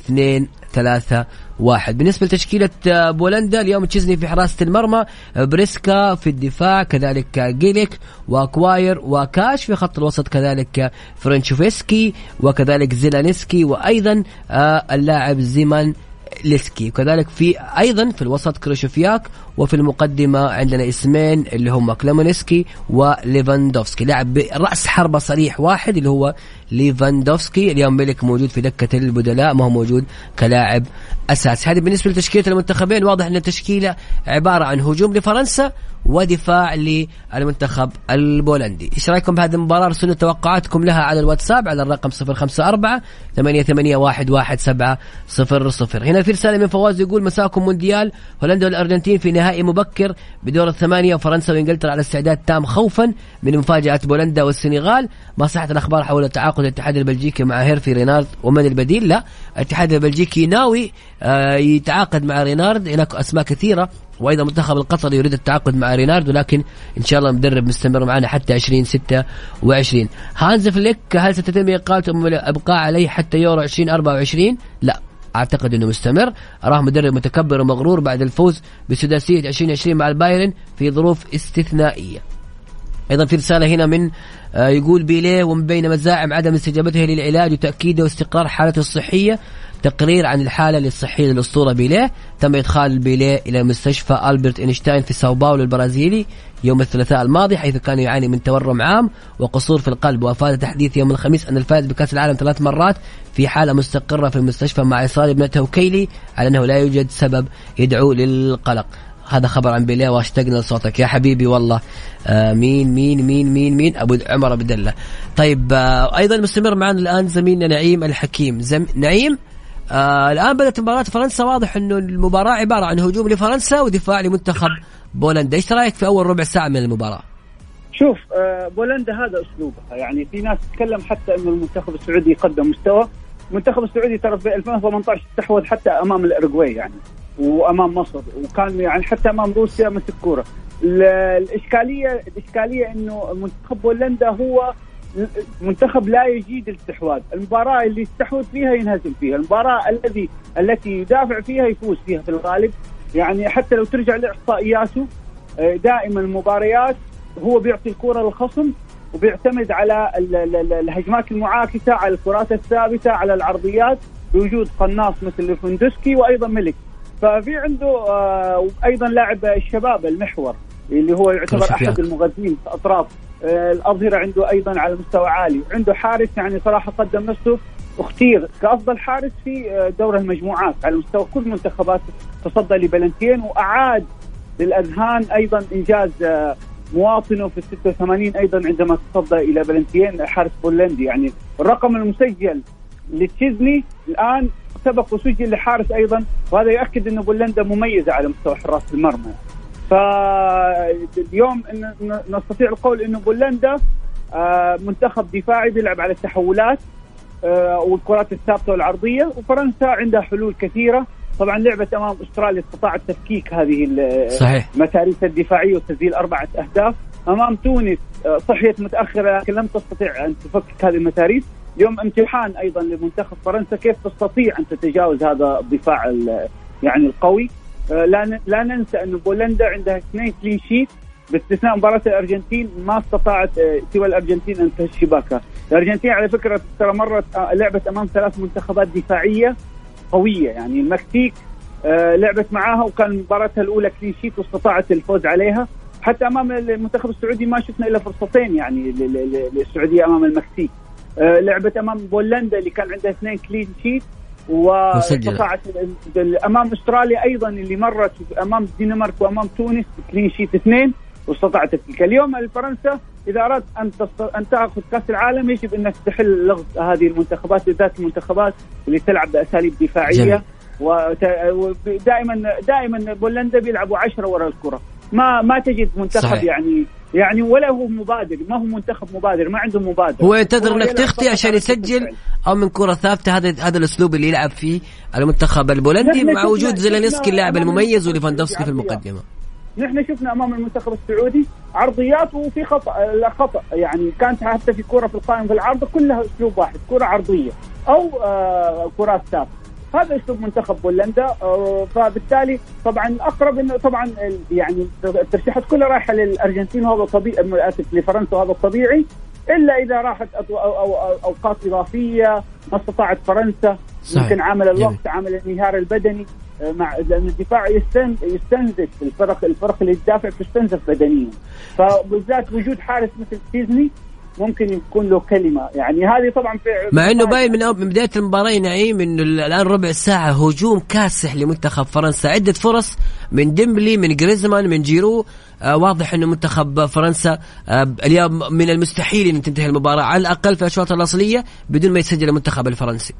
اثنين ثلاثة واحد. بالنسبة لتشكيلة آه، بولندا اليوم تشيزني في حراسة المرمى آه، بريسكا في الدفاع كذلك آه، جليك وكيفيور وكاش في خط الوسط كذلك آه، فرانكوفسكي وكذلك زيلينسكي وأيضا آه، اللاعب زيمانسكي ليسكي. وكذلك في أيضا في الوسط كريشوفياك وفي المقدمة عندنا إسمين اللي هم كلامونسكي وليفاندوفسكي. لاعب برأس حربة صريح واحد اللي هو ليفاندوفسكي. اليوم ملك موجود في دكة البدلاء ما هو موجود كلاعب أساسي. هذه بالنسبة لتشكيلة المنتخبين. واضح أن التشكيلة عبارة عن هجوم لفرنسا ودفاع للمنتخب البولندي. إيش رأيكم بهذه المباراة؟ أرسلوا توقعاتكم لها على الواتساب على الرقم 054 88 صفر. هنا في رسالة من فواز يقول مساكم مونديال هولندا والأرجنتين في نهائي مبكر بدور الثمانية وفرنسا وإنجلترا على استعداد تام خوفا من مفاجأة بولندا والسنغال. ما صحت الأخبار حول تعاقد الاتحاد البلجيكي مع هيرفي رينارد ومن البديل؟ لا. الاتحاد البلجيكي ناوي آه، يتعاقد مع رينارد. هناك أسماء كثيرة وأيضا المنتخب القطري يريد التعاقد مع رينارد ولكن إن شاء الله المدرب مستمر معنا حتى 2026 هانز فليك هل ستتم اقالته أم أبقاء عليه حتى يورو 2024 لا أعتقد إنه مستمر. اراه مدرب متكبر ومغرور بعد الفوز بسداسية 2020 مع البايرن في ظروف استثنائية. أيضا في رسالة هنا من آه، يقول بيليه ومن بين مزاعم عدم استجابته للعلاج وتأكيده واستقرار حالته الصحية. تقرير عن الحالة الصحية للأسطورة بيليه تم إدخال بيليه إلى مستشفى ألبرت إينشتاين في ساو باولو البرازيلي يوم الثلاثاء الماضي حيث كان يعاني من تورم عام وقصور في القلب وأفاد تحديث يوم الخميس أن الفائز بكأس العالم ثلاث مرات في حالة مستقرة في المستشفى مع اصرار ابنته كيلي على أنه لا يوجد سبب يدعو للقلق. هذا خبر عن بيليه واشتقنا لصوتك يا حبيبي والله آه مين مين مين مين مين؟ أبو عمر ابو دله طيب آه أيضا مستمر معنا الآن زميلنا نعيم الحكيم. زم... نعيم آه الآن بدأت مباراة فرنسا. واضح إنه المباراة عبارة عن هجوم لفرنسا ودفاع لمنتخب بولندا. إيش رأيك في أول ربع ساعة من المباراة؟ شوف آه، بولندا هذا اسلوبها يعني في ناس تتكلم حتى إنه المنتخب السعودي قدم مستوى. المنتخب السعودي ترى في 2018 استحوذ حتى أمام الاورجواي يعني. وأمام مصر وكان يعني حتى أمام روسيا مسك كورة. ال- الإشكالية الإشكالية إنه منتخب بولندا هو منتخب لا يجيد الاستحواذ، المباراة اللي يستحوذ فيها ينهزم فيها، المباراة الذي التي يدافع فيها يفوز فيها في الغالب، يعني حتى لو ترجع لاحصائياته آه، دائما المباريات هو بيعطي الكرة للخصم وبيعتمد على ال- ال- ال- الهجمات المعاكسة على الكرات الثابتة على العرضيات بوجود قناص مثل ليفندوسكي وأيضا ملك ففي عنده آه، أيضا لاعب الشباب المحور اللي هو يعتبر. أحد المغذين في اطراف آه، الأظهرة عنده أيضا على مستوى عالي. عنده حارس يعني صراحة قدم نفسه اختير كأفضل حارس في آه، دور المجموعات على مستوى كل منتخبات تصدى لبلنتين وأعاد للأذهان أيضا إنجاز آه، مواطنه في ال 86 أيضا عندما تصدى إلى بلنتين حارس بولندي. يعني الرقم المسجل لتشيزني الآن سبق وسجل لحارس أيضا وهذا يؤكد أن بولندا مميزة على مستوى حراس المرمى. فاليوم نستطيع القول إنه بولندا آه، منتخب دفاعي بيلعب على التحولات آه، والكرات الثابتة والعرضية وفرنسا عندها حلول كثيرة. طبعا لعبت أمام أستراليا استطاعت تفكيك هذه صحيح. المتاريس الدفاعية وتسجيل أربعة أهداف. أمام تونس آه، صحيت متأخرة لكن لم تستطيع أن تفكك هذه المتاريس. اليوم امتحان أيضا لمنتخب فرنسا كيف تستطيع أن تتجاوز هذا الدفاع ال- يعني القوي؟ آه، لا لا ننسى انه بولندا عندها اثنين كلين شيت باستثناء مباراة الأرجنتين ما استطاعت آه، سوى الأرجنتين أن تهز شباكها، الأرجنتين على فكرة ترى مرت آه، لعبت أمام ثلاث منتخبات دفاعية قوية. يعني المكسيك لعبت معاها وكان مباراتها الأولى clean sheet واستطاعت الفوز عليها. حتى أمام المنتخب السعودي ما شفنا إلا فرصتين يعني للسعودية أمام المكسيك. آه، لعبت أمام بولندا اللي كان عندها اثنين clean sheet واستطاعت أمام أستراليا أيضا اللي مرت أمام الدنمارك وأمام تونس كلين شيت اثنين واستطاعت تفكيك اليوم الفرنسا إذا أردت أن. أن تأخذ كأس العالم يجب أنك تحل لغز هذه المنتخبات بالذات المنتخبات اللي تلعب بأساليب دفاعية جميل. ودائما دائما بولندا بيلعبوا عشرة وراء الكرة ما ما تجد منتخب صحيح. يعني يعني ولا هو مبادر ما هو منتخب مبادر ما عنده مبادر هو ينتظر إنك تخطي عشان يسجل. أو من كرة ثابتة هذا هذا الأسلوب اللي يلعب فيه المنتخب البولندي مع وجود زيلينسكي اللاعب المميز وليفاندوفسكي في. المقدمة نحن شفنا أمام المنتخب السعودي عرضيات وفي خطأ خطأ يعني كانت حتى في كرة في القائم في العرض كلها أسلوب واحد كرة عرضية أو آه كرات ثابتة هذا أسلوب منتخب بولندا فبالتالي طبعا الاقرب إنه طبعا يعني الترشيحات كلها رايحة للأرجنتين وهذا طبيعي اسف لفرنسا وهذا طبيعي إلا إذا راحت أو أو أو أوقات إضافية ما استطاعت فرنسا صحيح. يمكن عامل الوقت جميل. عامل الانهيار البدني آه، مع لأن الدفاع يستن- يستنزف الفرق الفرق اللي تدافع تستنزف بدنيا فبالذات وجود حارس مثل سيزني ممكن يكون له كلمة. يعني هذه طبعا في مع إنه باين من من بداية المباراة يا نعيم إنه ال- الآن ربع ساعة هجوم كاسح لمنتخب فرنسا. عدة فرص من ديمبلي من جريزمان من جيرو. آه واضح إنه منتخب فرنسا آه اليوم من المستحيل إن تنتهي المباراة. على الأقل في الأشواط الأصلية بدون ما يسجل المنتخب الفرنسي.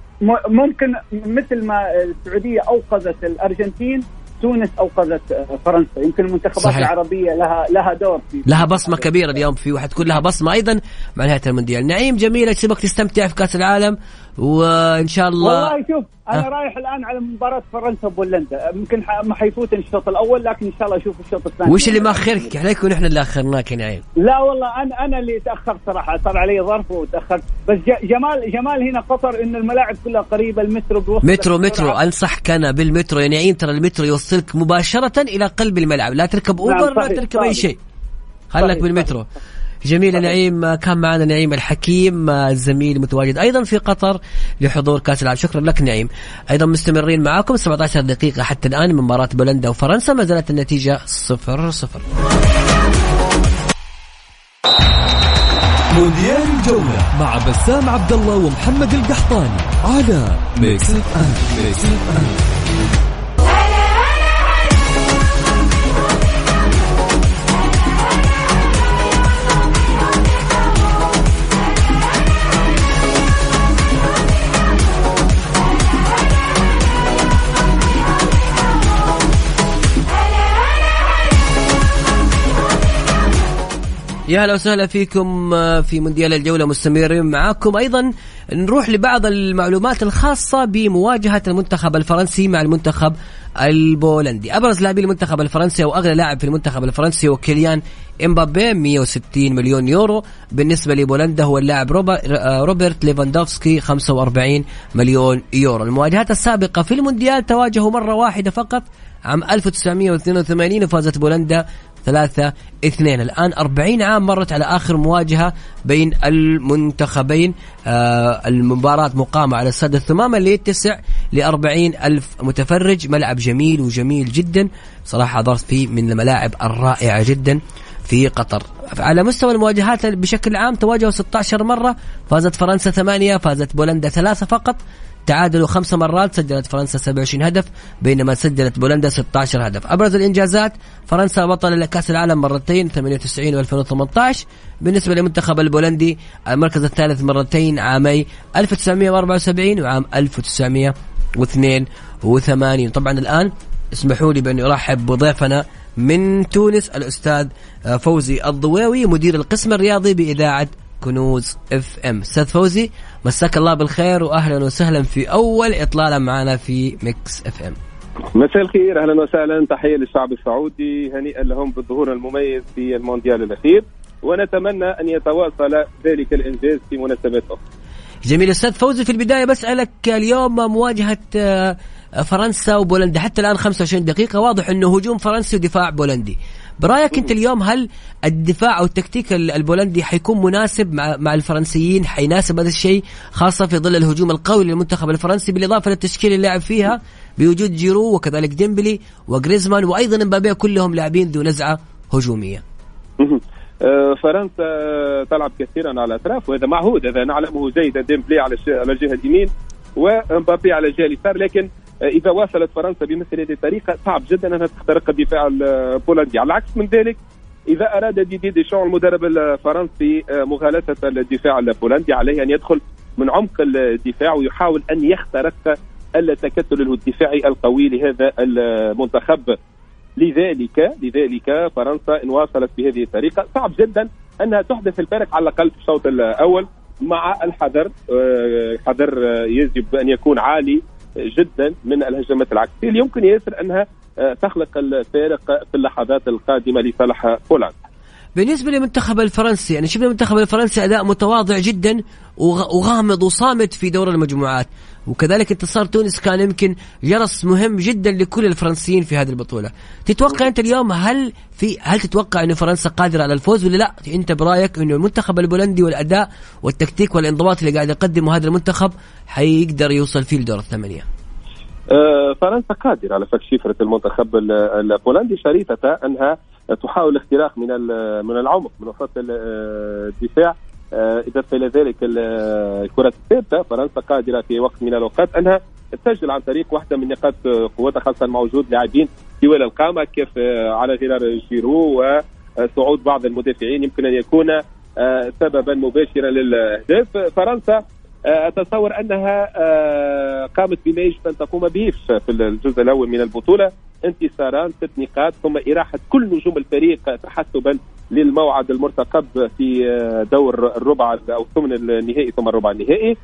ممكن مثل ما السعودية أوقظت الأرجنتين تونس اوقظت آه، فرنسا. يمكن المنتخبات صحيح. العربية لها لها دور في لها بصمة كبيرة اليوم في وحتكون لها بصمة أيضا مع نهاية المونديال نعيم جميل اسيبك تستمتع في كأس العالم. وإن شاء الله والله شوف أنا ها؟ رايح الآن على مباراة فرنسا وبولندا يمكن ما حيفوتني الشوط الأول لكن إن شاء الله أشوف الشوط الثاني. وش اللي ماخرك عليك ونحن اللي أخرناك يا نعيم؟ لا والله أنا أنا اللي تأخرت صراحة. صار علي ظرف وتأخرت. بس جمال جمال هنا قطر انه الملاعب كلها قريبة المترو بيوصل مترو مترو. انصحك أنا بالمترو. يا نعيم ترى المترو يوصلك مباشرة إلى قلب الملعب. لا تركب نعم، Uber لا صحيح، تركب أي. شيء. خلك بالمترو. صحيح. جميل يا نعيم كان معنا نعيم الحكيم الزميل المتواجد أيضا في قطر لحضور كأس العالم. شكرا لك نعيم. أيضا مستمرين معاكم 17 دقيقة حتى الآن من مباراة بولندا وفرنسا. ما زالت النتيجة 0 0 مونديال الجولة مع بسام عبد الله ومحمد القحطاني على Mix FM Mix FM يا أهلا وسهلا فيكم آه، في مونديال الجولة مستمرين معاكم. أيضا نروح لبعض المعلومات الخاصة بمواجهة المنتخب الفرنسي مع المنتخب البولندي. أبرز لاعبي المنتخب الفرنسي واغلى لاعب في المنتخب الفرنسي هو كيليان إمبابي 160 مليون يورو. بالنسبة لبولندا هو اللاعب آه، روبرت ليفاندوفسكي 45 مليون يورو. المواجهات السابقة في المونديال تواجهوا مرة واحدة فقط عام 1982 وفازت بولندا ثلاثة اثنين. الآن أربعين عام مرت على آخر مواجهة بين المنتخبين. آه المباراة مقامة على استاد الثمامة اللي يتسع لأربعين ألف متفرج. ملعب جميل وجميل جدا. صراحة حضرت فيه من الملاعب الرائعة جدا في قطر. على مستوى المواجهات بشكل عام تواجهوا 16 مرة. فازت فرنسا ثمانية فازت بولندا ثلاثة فقط. تعادلوا خمس مرات سجلت فرنسا 27 هدف بينما سجلت بولندا 16 هدف. أبرز الإنجازات فرنسا بطل لكأس العالم مرتين 98 و2018 بالنسبة للمنتخب البولندي المركز الثالث مرتين عامي 1974 وعام 1982 طبعا الآن اسمحوا لي بأني أرحب بضيفنا من تونس الأستاذ فوزي الضويوي مدير القسم الرياضي بإذاعة كنوز إف إم. أستاذ فوزي مساك الله بالخير واهلا وسهلا في أول إطلالة معنا في Mix FM. مساء الخير أهلا وسهلا. تحية للشعب السعودي هنيئا لهم بالظهور المميز في المونديال الأخير. ونتمنى أن يتواصل ذلك الإنجاز في مناسبات أخرى جميل أستاذ فوزي في البداية بسألك اليوم مواجهة آه، فرنسا وبولندا حتى الآن 25 دقيقة. واضح انه هجوم فرنسي ودفاع بولندي. برأيك أنت اليوم هل الدفاع أو التكتيك البولندي حيكون مناسب مع مع الفرنسيين؟ حيناسب هذا الشيء؟ خاصة في ظل الهجوم القوي للمنتخب الفرنسي بالإضافة للتشكيل اللي لعب فيها بوجود جيرو وكذلك ديمبلي وجريزمان وأيضا امبابي كلهم لاعبين ذو نزعة هجومية. آه، فرنسا تلعب كثيرا على الأطراف وهذا معهود هذا نعلمه جيدا ديمبلي على الجهة اليمين ومبابي على الجهة اليسار لكن إذا واصلت فرنسا بمثل هذه الطريقة صعب جدا أنها تخترق الدفاع البولندي على العكس من ذلك إذا أراد ديدي ديشان المدرب الفرنسي آه، مغالطة الدفاع البولندي عليه أن يدخل من عمق الدفاع ويحاول أن يخترق التكتل الدفاعي القوي لهذا المنتخب. لذلك لذلك فرنسا إن واصلت بهذه الطريقة صعب جدا أنها تحدث الفارق على الأقل في الشوط الأول مع الحذر آه، حذر يجب أن يكون عالي جدا من الهجمات العكسية اللي يمكن ياسر أنها آه، تخلق الفارق في اللحظات القادمة لصالح بولندا بالنسبة للمنتخب الفرنسي يعني شفنا المنتخب الفرنسي أداء متواضع جدا وغامض وصامت في دور المجموعات. وكذلك انتصار تونس كان يمكن جرس مهم جدا لكل الفرنسيين في هذه البطولة. تتوقع أنت اليوم هل في هل تتوقع انه فرنسا قادرة على الفوز ولا لا؟ أنت برأيك انه المنتخب البولندي والأداء والتكتيك والانضباط اللي قاعد يقدمه هذا المنتخب حيقدر يوصل فيه لدور الثمانية؟ آه، فرنسا قادرة على فك شفرة المنتخب البولندي شريطة أنها تحاول الاختراق من من العمق من وسط الدفاع. آه، اضافه إلى ذلك الكرات الثابته فرنسا قادرة في وقت من الأوقات أنها تسجل عن طريق واحدة من نقاط قوتها خاصة مع وجود لاعبين طوال القامة كيف آه، على غرار جيرو وصعود بعض المدافعين. يمكن أن يكون سببا مباشرا للأهداف. فرنسا آه، اتصور أنها آه، قامت بما يجب ان تقوم به في الجزء الأول من البطولة. انتصاران ست نقاط ثم إراحة كل نجوم الفريق تحسبا للموعد المرتقب في دور الربع أو الثمن النهائي ثم الربع النهائي.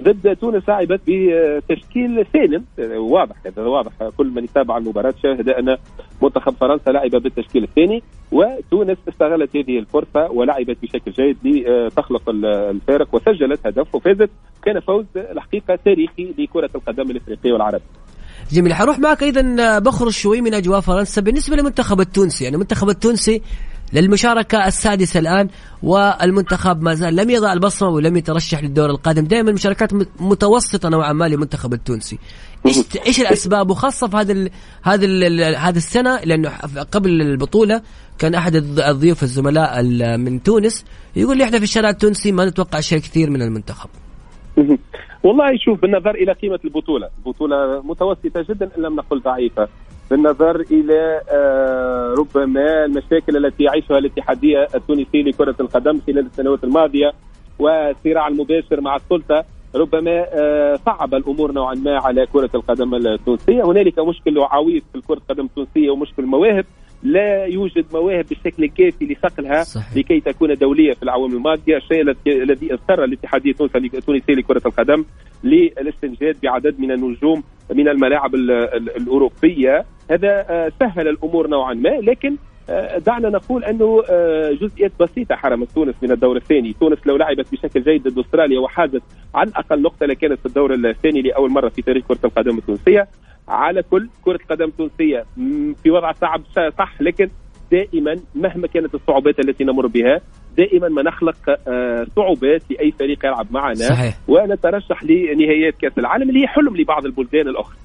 ضد تونس لعبت بتشكيل سالم واضح هذا واضح كل من يتابع المباراة شاهد أن منتخب فرنسا لعب بالتشكيل الثاني وتونس استغلت هذه الفرصة ولعبت بشكل جيد لتخلق الفارق وسجلت هدف وفازت كان فوز الحقيقة تاريخي لكرة القدم الإفريقية والعربية. جميل حروح معك أيضا بخرج شوي من أجواء فرنسا بالنسبة للمنتخب التونسي. يعني المنتخب التونسي للمشاركة السادسة الآن والمنتخب ما زال لم يضع البصمة ولم يترشح للدور القادم. دائما المشاركات متوسطة نوعا ما للمنتخب التونسي. إيش إيش الأسباب؟ وخاصة في هذا ال هذا ال هذه السنة لأنه قبل البطولة كان أحد الضيوف الزملاء من تونس يقول لي إحنا في الشارع التونسي ما نتوقع شيء كثير من المنتخب. والله شوف بالنظر إلى قيمة البطولة، البطولة متوسطة جدا إن لم نقل ضعيفة، بالنظر إلى آه، ربما المشاكل التي يعيشها الاتحادية التونسيه لكرة القدم خلال السنوات الماضية والصراع المباشر مع السلطة ربما آه، صعب الأمور نوعا ما على كرة القدم التونسية، هنالك مشكل عويص في كره القدم التونسية ومشكل مواهب. لا يوجد مواهب بالشكل الكافي لصقلها صحيح. لكي تكون دولية في الاعوام الماضيه الشيء الذي اضطر الاتحادية التونسية لكرة القدم للاستنجاد بعدد من النجوم من الملاعب الأوروبية. هذا آه، سهل الأمور نوعا ما لكن آه، دعنا نقول أنه آه، جزئيات بسيطة حرمت تونس من الدور الثاني، تونس لو لعبت بشكل جيد ضد أستراليا وحازت على الأقل نقطة لكانت في الدور الثاني لأول مرة في تاريخ كرة القدم التونسية، على كل كرة قدم تونسيه في وضع صعب صح لكن دائما مهما كانت الصعوبات التي نمر بها دائما ما نخلق آه، صعوبات لأي فريق يلعب معنا. صحيح. ونترشح لنهائيات كأس العالم اللي هي حلم لبعض البلدان الأخرى.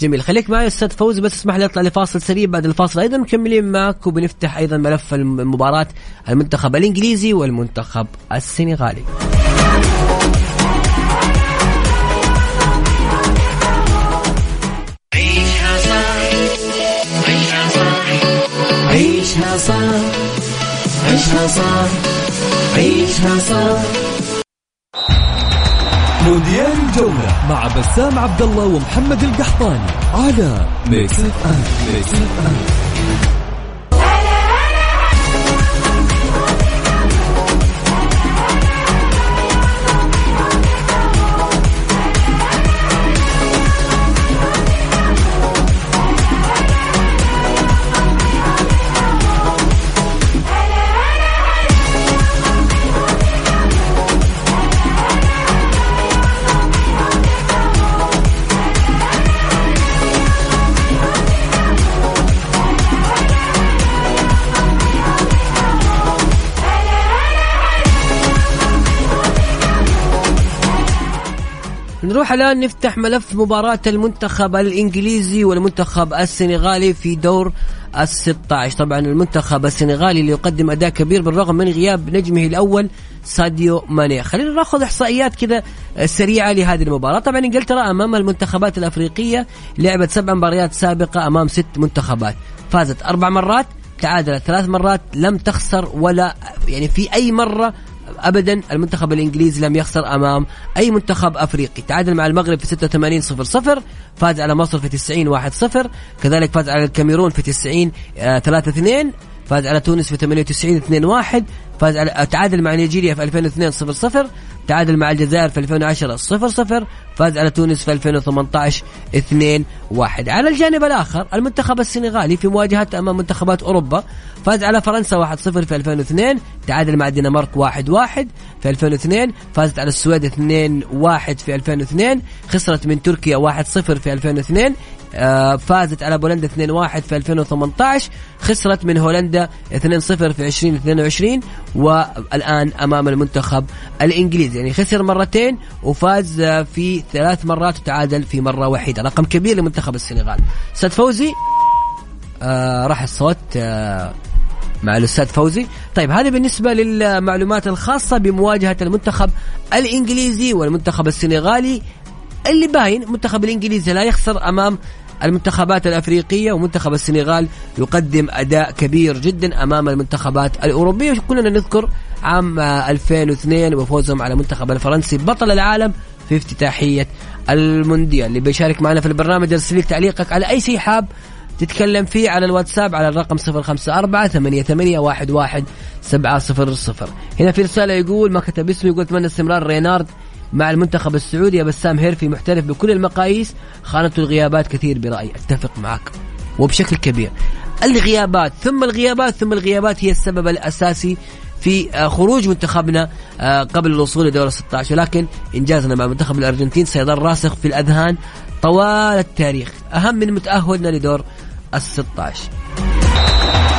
جميل. خليك معي أستاذ فوزي بس اسمح لي أطلع لفاصل سريع بعد الفاصل. أيضا مكملين معك وبنفتح أيضا ملف المباراة. المنتخب الإنجليزي والمنتخب السنغالي. عيشها صح. عيشها صح. عيشها صح. مونديال الجولة مع بسام عبد الله ومحمد القحطاني على Mix FM Mix FM نروح الآن نفتح ملف مباراة المنتخب الإنجليزي والمنتخب السنغالي في دور ال 16 طبعا المنتخب السنغالي اللي يقدم أداء كبير بالرغم من غياب نجمه الأول ساديو ماني. خلينا ناخذ إحصائيات كذا سريعة لهذه المباراة. طبعا إنجلترا أمام المنتخبات الأفريقية لعبت سبع مباريات سابقة أمام ست منتخبات. فازت أربع مرات تعادلت ثلاث مرات لم تخسر ولا يعني في أي مرة ابدا المنتخب الإنجليزي لم يخسر أمام أي منتخب أفريقي. تعادل مع المغرب في 86 0 0 فاز على مصر في 90 1 0 كذلك فاز على الكاميرون في 90 3 2 فاز على تونس في 98 2 1 فاز على تعادل مع نيجيريا في 2002 0 0 تعادل مع الجزائر في 2010 0 0 فاز على تونس في 2018 2 1 على الجانب الآخر المنتخب السنغالي في مواجهته أمام منتخبات أوروبا فاز على فرنسا 1 0 في 2002 تعادل مع الدنمارك 1 1 في 2002 فازت على السويد 2 1 في 2002 خسرت من تركيا 1 0 في 2002 آه، فازت على بولندا 2-1 في 2018 خسرت من هولندا 2-0 في 2022 والآن أمام المنتخب الإنجليزي. يعني خسر مرتين وفاز آه، في ثلاث مرات وتعادل في مرة واحدة رقم كبير لمنتخب السنغال. أستاذ فوزي آه راح الصوت آه مع الأستاذ فوزي. طيب هذه بالنسبة للمعلومات الخاصة بمواجهة المنتخب الإنجليزي والمنتخب السنغالي. اللي باين المنتخب الإنجليزي لا يخسر أمام المنتخبات الأفريقية ومنتخب السنغال يقدم أداء كبير جدا أمام المنتخبات الأوروبية. كلنا نذكر عام 2002 وفوزهم على المنتخب الفرنسي بطل العالم في افتتاحية المونديال. اللي بيشارك معنا في البرنامج ارسل لي تعليقك على أي شيء حاب تتكلم فيه على الواتساب على الرقم 054 88 11 700 هنا في رسالة يقول ما كتب اسمه يقول اتمنى استمرار رينارد مع المنتخب السعودي يا بسام هيرفي محترف بكل المقاييس. خانته الغيابات كثير برأيي. أتفق معك. وبشكل كبير. الغيابات ثم الغيابات ثم الغيابات هي السبب الأساسي في آه، خروج منتخبنا آه، قبل الوصول لدور 16 ولكن إنجازنا مع منتخب الأرجنتين سيظل راسخ في الأذهان طوال التاريخ. أهم من تأهلنا لدور ال 16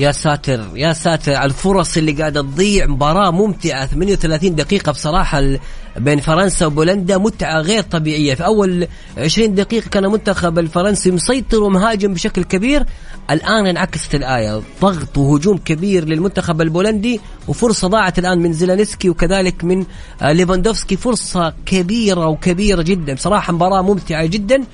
يا ساتر يا ساتر على الفرص اللي قاعدة تضيع مباراة ممتعة 38 دقيقة بصراحة بين فرنسا وبولندا متعة غير طبيعية. في أول 20 دقيقة كان المنتخب الفرنسي مسيطر ومهاجم بشكل كبير. الآن انعكست الآية ضغط وهجوم كبير للمنتخب البولندي وفرصة ضاعت الآن من زيلانسكي وكذلك من ليفاندوفسكي. فرصة كبيرة وكبيرة جدا. بصراحة مباراة ممتعة جدا.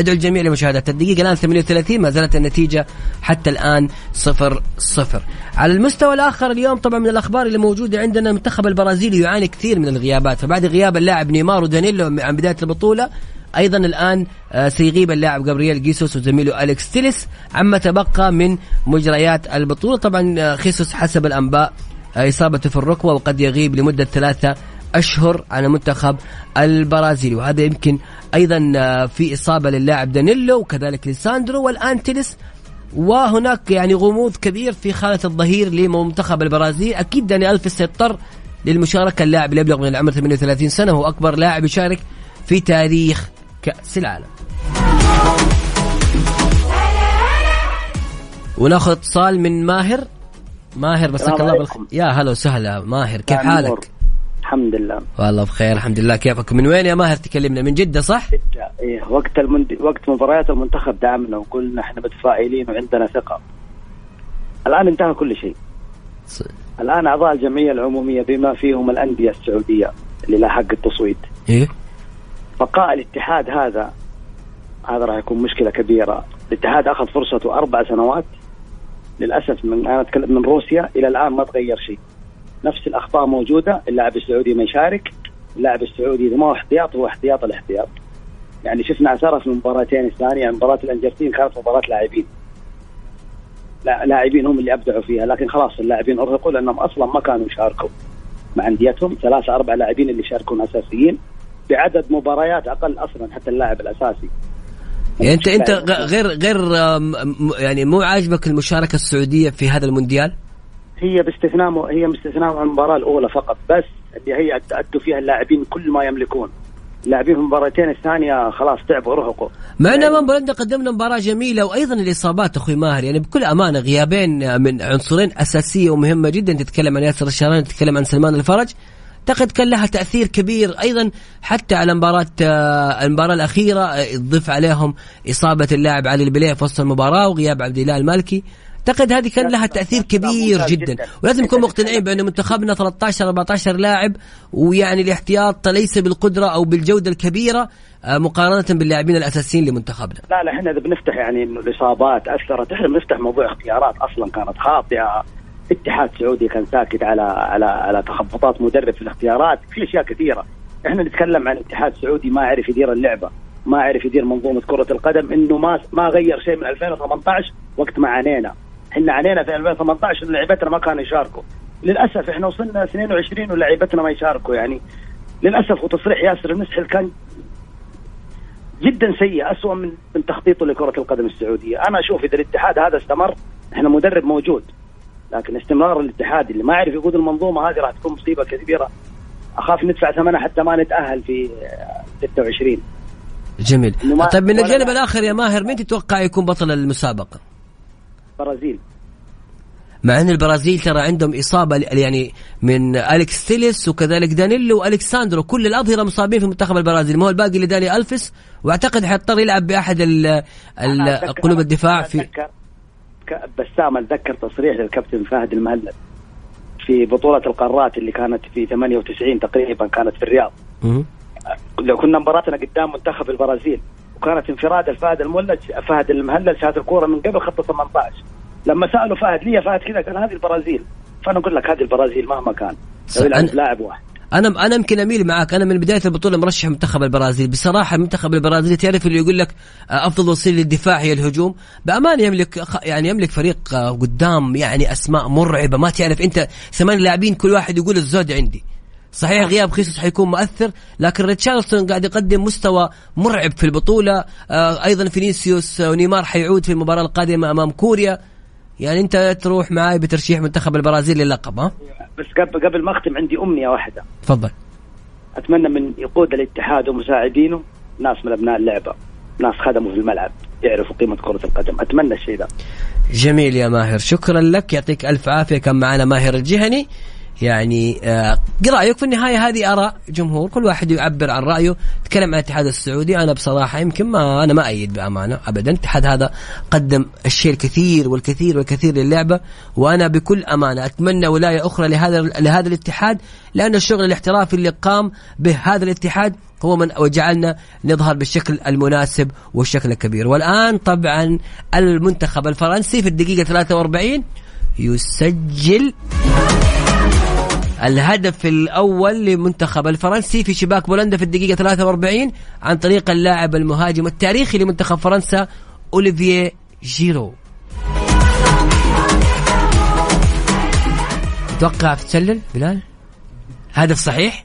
ادعو الجميع لمشاهدة الدقيقة. الآن 38 ما زالت النتيجة حتى الآن صفر صفر. على المستوى الآخر اليوم طبعا من الأخبار اللي موجودة عندنا المنتخب البرازيلي يعاني كثير من الغيابات. فبعد غياب اللاعب نيمار ودانيلو عن بداية البطولة أيضا الآن آه، سيغيب اللاعب جابرييل جيسوس وزميله أليكس تيليس عما تبقى من مجريات البطولة. طبعا آه، خيسوس حسب الأنباء آه، اصابته في الركبة وقد يغيب لمدة ثلاثة أشهر على منتخب البرازيل. وهذا يمكن أيضا آه، في إصابة للاعب دانيلو وكذلك لساندرو والان تيلس وهناك يعني غموض كبير في خانة الظهير لمنتخب البرازيل. أكيد داني ألفيس سيضطر للمشاركة. اللاعب اللي يبلغ من العمر 38 سنة هو أكبر لاعب يشارك في تاريخ كأس العالم. وناخذ اتصال من ماهر. ماهر مساك الله بالخير. يا هلا وسهلا ماهر كيف نعم، حالك؟ الحمد لله. والله بخير الحمد لله. كيفك من وين يا ماهر تكلمنا؟ من جدة صح؟ جدة إيه وقت المند... وقت مباريات المنتخب دعمنا وقلنا إحنا متفائلين وعندنا ثقة. الآن انتهى كل شيء. ص- الآن أعضاء الجمعية العمومية بما فيهم الأندية السعودية اللي لها حق التصويت. إيه؟ بقاء الاتحاد هذا هذا راح يكون مشكلة كبيرة. الاتحاد أخذ فرصته أربع سنوات. للأسف من أنا أتكلم من روسيا إلى الآن ما تغير شيء. نفس الأخطاء موجودة اللاعب السعودي ما يشارك اللاعب السعودي إذا ما هو احتياط هو احتياط الاحتياط. يعني شفنا أثرها في المباراتين الثانية يعني مباراة الأرجنتين كانت مباراة لاعبين. لا لاعبين هم اللي أبدعوا فيها لكن خلاص اللاعبين أرهقوا لأنهم أصلا ما كانوا يشاركوا مع أنديتهم. ثلاثة أربع لاعبين اللي يشاركون أساسيين بعدد مباريات أقل أصلا حتى اللاعب الأساسي. يعني انت أنت غير غير يعني مو عاجبك المشاركة السعودية في هذا المونديال؟ هي باستثناء هي باستثناء المباراة الأولى فقط بس اللي هي أدوا فيها اللاعبين كل ما يملكون. اللاعبين في المباراتين الثانية خلاص تعبوا ارهقوا مع أن أمام بولندا قدمنا مباراة جميلة وأيضا الإصابات أخوي ماهر يعني بكل أمانة غيابين من عنصرين أساسية ومهمة جدا تتكلم عن ياسر الشهراني تتكلم عن سلمان الفرج. أعتقد كان لها تأثير كبير أيضا حتى على مباراة آه، المباراة الأخيرة آه، تضيف عليهم إصابة اللاعب علي البليه في وسط المباراة وغياب عبد الله المالكي. أعتقد هذه كان لها تأثير كبير جدا. ولازم نكون مقتنعين بأن منتخبنا 13 14 لاعب ويعني الاحتياط ليس بالقدرة أو بالجودة الكبيرة آه، مقارنة باللاعبين الأساسيين لمنتخبنا. لا لا إحنا إذا بنفتح يعني انه الإصابات اثرت إحنا بنفتح موضوع اختيارات أصلا كانت خاطئة. اتحاد سعودي كان ساكت على على على تخبطات مدرب في الاختيارات في أشياء كثيرة. إحنا نتكلم عن اتحاد سعودي ما عرف يدير اللعبة ما عرف يدير منظومة كرة القدم إنه ما ما غير شيء من 2018 وقت ما عانينا. إحنا عانينا في 2018 إن لعيبتنا ما كانوا يشاركوا. للأسف إحنا وصلنا 22 ولعيبتنا ما يشاركوا يعني. للأسف وتصريح ياسر المسحل كان جدا سيء أسوأ من من تخطيطه لكرة القدم السعودية. أنا أشوف إذا الاتحاد هذا استمر إحنا مدرب موجود. لكن استمرار الاتحاد اللي ما يعرف يقود المنظومة هذه راح تكون مصيبة كبيرة. أخاف ندفع ثمنها حتى ما نتأهل في آه، 26 جميل. طيب من الجانب لا. الآخر يا ماهر مين تتوقع يكون بطل المسابقة؟ برازيل مع أن البرازيل ترى عندهم إصابة يعني من أليكس تيليس وكذلك دانيلو والكساندرو كل الأظهرة مصابين في منتخب البرازيل. ما هو الباقي لداني ألفيس؟ وأعتقد حيضطر يلعب بأحد قلوب الدفاع في بسام أتذكر تصريح للكابتن فهد المهلب في بطولة القارات اللي كانت في 98 تقريبا كانت في الرياض. لو كنا مباراتنا قدام منتخب البرازيل وكانت انفراد الفهد المولد فهد المهلل شاهد الكورة من قبل خط 18 لما سألوا فهد ليه فهد كذا؟ قال هذه البرازيل. فأنا أقول لك هذه البرازيل مهما كان. لو يلعب لاعب واحد. أنا أنا يمكن أميل معك أنا من بداية البطولة مرشح منتخب البرازيل. بصراحة المنتخب البرازيلي تعرف اللي يقول لك آه، أفضل وسيلة للدفاع هي الهجوم. بامانه يملك يعني يملك فريق آه، قدام يعني أسماء مرعبة. ما تعرف أنت ثمان لاعبين كل واحد يقول الزود عندي. صحيح غياب خيسوس حيكون مؤثر لكن ريتشاردسون قاعد يقدم مستوى مرعب في البطولة. آه، أيضا فينيسيوس ونيمار حيعود في المباراة القادمة أمام كوريا. يعني أنت تروح معاي بترشيح منتخب البرازيل للقب ها؟ بس قبل قبل ما أختم عندي أمنية واحدة. تفضل. أتمنى من يقود الاتحاد ومساعدينه ناس من أبناء اللعبة ناس خدموا في الملعب يعرفوا قيمة كرة القدم. أتمنى الشيء ده. جميل يا ماهر شكرا لك يعطيك ألف عافية. كان معنا ماهر الجهني. يعني آه رايك في النهاية هذه آراء جمهور كل واحد يعبر عن رأيه. تكلم عن الاتحاد السعودي أنا بصراحة يمكن ما أنا ما أيد بأمانة ابدا. الاتحاد هذا قدم الشيء الكثير والكثير والكثير للعبة وأنا بكل أمانة أتمنى ولاية أخرى لهذا لهذا الاتحاد لأن الشغل الاحترافي اللي قام به هذا الاتحاد هو من وجعلنا نظهر بالشكل المناسب والشكل الكبير. والآن طبعا المنتخب الفرنسي في الدقيقة 43 يسجل الهدف الأول لمنتخب الفرنسي في شباك بولندا في الدقيقة 43 عن طريق اللاعب المهاجم التاريخي لمنتخب فرنسا أوليفييه جيرو. تتوقع تسلل بلال؟ هدف صحيح؟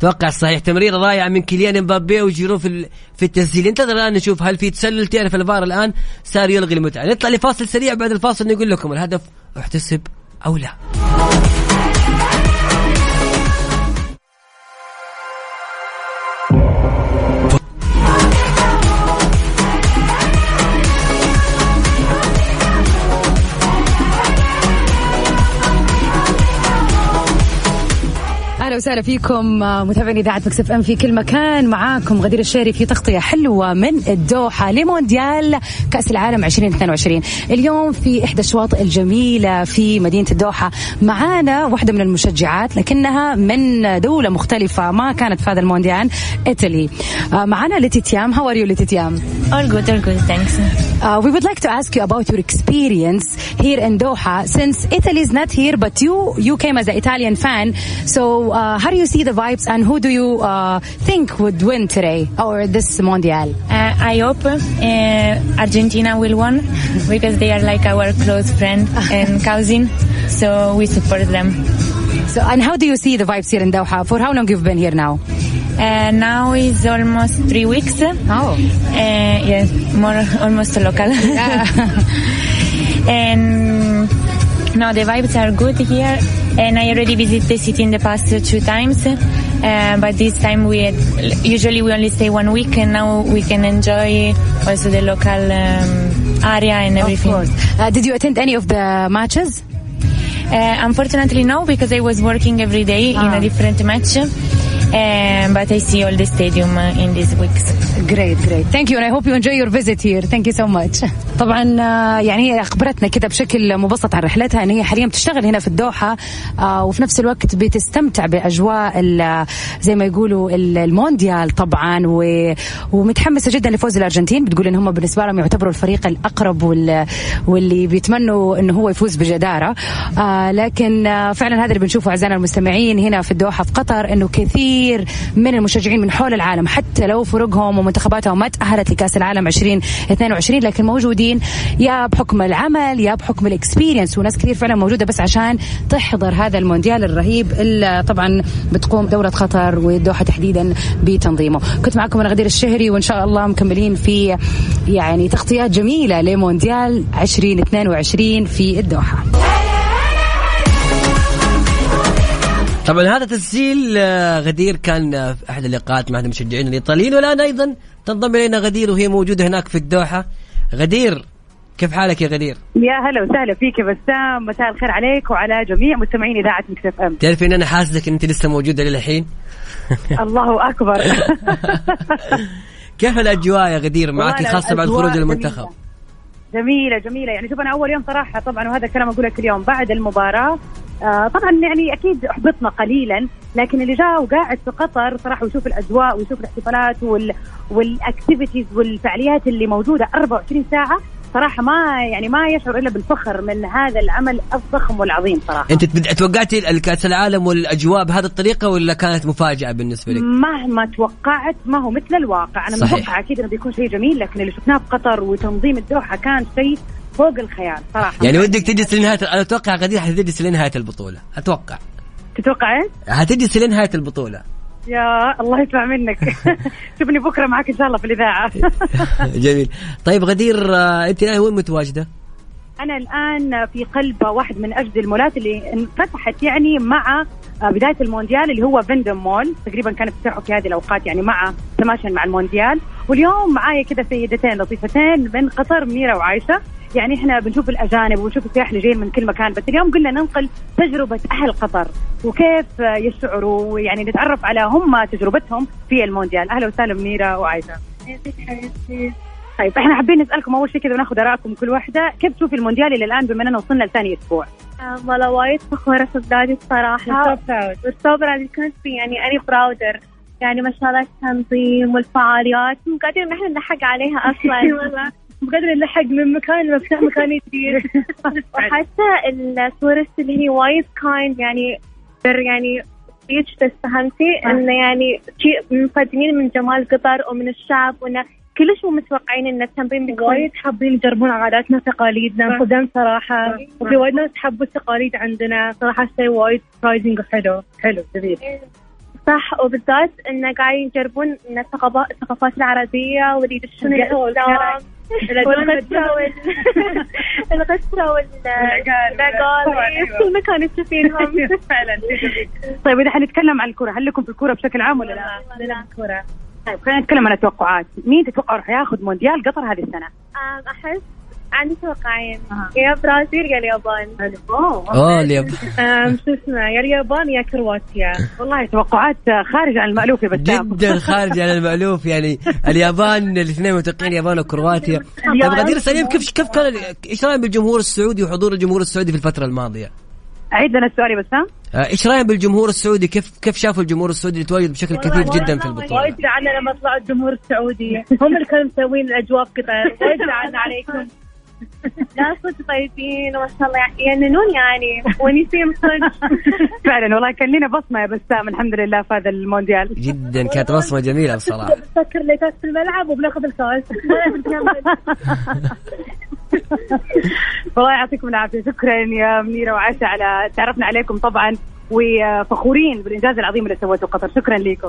توقع الصحيح تمريره رائعه من كيليان امبابي وجيرو في في التسجيل. انتظر الآن نشوف هل في تسلل. تعرف الفار الآن صار يلغي المتعة. نطلع لفاصل سريع. بعد الفاصل نقول لكم الهدف احتسب أو لا. وسهلا فيكم آه، متابعين إذاعة مكسف إم في كل مكان معاكم غدير الشهري في تغطية حلوة من الدوحة لمونديال كأس العالم 2022 اليوم في إحدى الشواطئ الجميلة في مدينة الدوحة معانا واحدة من المشجعات لكنها من دولة مختلفة ما كانت في هذا المونديال إيطالي آه، معانا لتيتيام هاو ار يو لتيتيام All good, all good, thanks. Uh, we would like to ask you about your experience here in Doha. Since Italy is not here, but you you came as an Italian fan. So uh, how do you see the vibes, and who do you uh, think would win today or this mondial? Uh, I hope uh, Argentina will win because they are like our close friend <laughs> and cousin, so we support them. So, and how do you see the vibes here in Doha? For how long you've been here now? Uh, now is almost three weeks. Oh, Uh, yes, more almost local. <laughs> and no, the vibes are good here. And I already visited the city in the past two times, uh, but this time we had, usually we only stay one week, and now we can enjoy also the local um, area and everything. of course. Uh, did you attend any of the matches? Uh, unfortunately, no, because I was working every day in Ah. a different match. Uh, but I see all the stadium uh, in these weeks. Great, great. Thank you and I hope you enjoy your visit here. Thank you so much. طبعا آه، يعني هي أخبرتنا كده بشكل مبسط عن رحلتها إن هي حاليا بتشتغل هنا في الدوحة آه، وفي نفس الوقت بتستمتع بأجواء ال- زي ما يقولوا ال- المونديال طبعا و- ومتحمسة جدا لفوز الأرجنتين بتقول إن هم بالنسبة لهم يعتبروا الفريق الأقرب وال- واللي بيتمنوا إنه هو يفوز بجدارة آه، لكن فعلا هذا اللي بنشوفه أعزائنا المستمعين هنا في الدوحة في قطر إنه كثير من المشجعين من حول العالم حتى لو فرقهم ومنتخباتهم ما تأهلت لكأس العالم 2022 لكن موجودين. يا بحكم العمل يا بحكم الاكسبيرينس وناس كثير فعلا موجودة بس عشان تحضر هذا المونديال الرهيب اللي طبعا بتقوم دوله قطر والدوحه تحديدا بتنظيمه. كنت معكم أنا غدير الشهري وإن شاء الله مكملين في يعني تغطيات جميلة لمونديال 2022 في الدوحة. طبعا هذا تسجيل آه، غدير كان آه، في أحد اللقاءات مع المشجعين الإيطاليين والآن أيضا تنضم إلينا غدير وهي موجودة هناك في الدوحة غدير كيف حالك يا غدير؟ يا هلا وسهلا فيك يا بسام مساء الخير عليك وعلى جميع مستمعين إذاعة إف إم تعرفي إن أنا حاسدك ان أنت لسه موجودة للحين؟ <laughs> الله أكبر كيف الأجواء يا غدير معك خاصة بعد خروج المنتخب؟ جميلة جميلة. يعني شوف أنا أول يوم صراحة طبعا وهذا الكلام أقول لك اليوم بعد المباراة آه طبعا يعني أكيد أحبطنا قليلا لكن اللي جاء وقاعد في قطر صراحة ويشوف الأجواء ويشوف الاحتفالات وال والاكتيفيتيز والفعاليات اللي موجودة 24 ساعة صراحة ما يعني ما يشعر إلا بالفخر من هذا العمل الضخم والعظيم صراحة أنت توقعتي الكاس العالم والأجواء بهذه الطريقة ولا كانت مفاجأة بالنسبة لك؟ مهما توقعت ما هو مثل الواقع أنا. متوقع أكيد إنه بيكون شيء جميل لكن اللي شفناه في قطر وتنظيم الدوحة كان شيء فوق الخيال صراحة يعني ودك تجلس لنهاية أنا أتوقع غدير حتجلس لنهاية البطولة أتوقع تتوقع إيش؟ حتجلس لنهاية البطولة يا الله يسمع منك. <laughs> شوفني بكرة معك إن شاء الله في الإذاعة. <laughs> جميل. طيب غدير آه، أنت الآن وين متواجدة؟ أنا الآن في قلب واحد من اجدى المولات اللي انفتحت يعني مع بداية المونديال اللي هو فيندم مول. تقريبا كان افتتاحه في هذه الأوقات يعني مع تماشيا مع المونديال. واليوم معايا كذا سيدتين لطيفتين من قطر منيرة وعايشة. يعني إحنا بنشوف الأجانب وبنشوف السياح اللي جايين من كل مكان بس اليوم قلنا ننقل تجربة أهل قطر وكيف يشعروا ويعني نتعرف على هم تجربتهم في المونديال. أهلا وسهلا منيرة وعايشة. طيب إحنا حابين نسألكم أول شيء كذا وناخذ آرائكم كل واحدة. كيف تشوفي المونديال إلى الآن بما أننا وصلنا لثاني أسبوع؟ والله وايد فخورة بلادي الصراحة. Proud. We can't be يعني any prouder. يعني ما شاء الله التنظيم والفعاليات. مو قادرين نحن نلحق عليها أصلا. والله <laughs> <laughs> قادرين نلحق من مكان لمكان مكان جديد وحتى ال tourist اللي هي وايد kind يعني يعني هيك بس فهمتي؟ إنه يعني شيء مقدمين من جمال قطر ومن الشعب وإنه كلش مو متوقعين إن التنظيم بيكون وايد حابين يجربون عاداتنا وتقاليدنا انصدمت صراحة وفي وايد ناس حبوا التقاليد عندنا. صراحة شيء وايد surprising وحلو حلو جميل. صح وبالذات انه قاعدين يجربون إن الثقافات العربية واللي يدشون الاسلام الغشة والنقال في كل مكان تشوفينهم. <laughs> فعلا <laughs> طيب إذا حنتكلم عن الكورة هل لكم في الكورة بشكل عام ولا لا؟ لنا كورة. طيب خلينا نتكلم عن التوقعات. مين تتوقع راح ياخذ مونديال قطر هذه السنة؟ أم، أحس عندي توقعين يا برازيل يا اليابان. أوه الياب أم، شو اسمه؟ يا اليابان يا كرواتيا. والله توقعات خارج عن المألوف يا بسام جدا خارج عن المألوف يعني اليابان الاثنين متوقعين اليابان وكرواتيا. طيب غدير سليم كيف كيف كان إيش رأيك بالجمهور السعودي وحضور الجمهور السعودي في الفترة الماضية؟ عيد لنا السؤال يا بسام. آه، إيش رأيك بالجمهور السعودي؟ كيف كيف شافوا الجمهور السعودي اللي تواجد بشكل كثير جدا في البطولة؟ وايد زعلنا لما طلعوا الجمهور السعودي. هم اللي كانوا مسوين الأجواء في قطر وايد زعلنا عليكم. لا صدق طيبين وما شاء الله. يعني يننون يعني ونسيم صدق <laughs> فعلا والله كان لنا بصمة يا بسام الحمد لله في هذا المونديال. جدا كانت بصمة جميلة بصراحة. <laughs> نفكر ليتات في الملعب وبناخذ الكاس <laughs> والله يعطيكم العافية شكرا يا منيرة وعائشة على تعرفنا عليكم طبعا. وفخورين بالإنجاز العظيم اللي سويته قطر. شكرا لكم.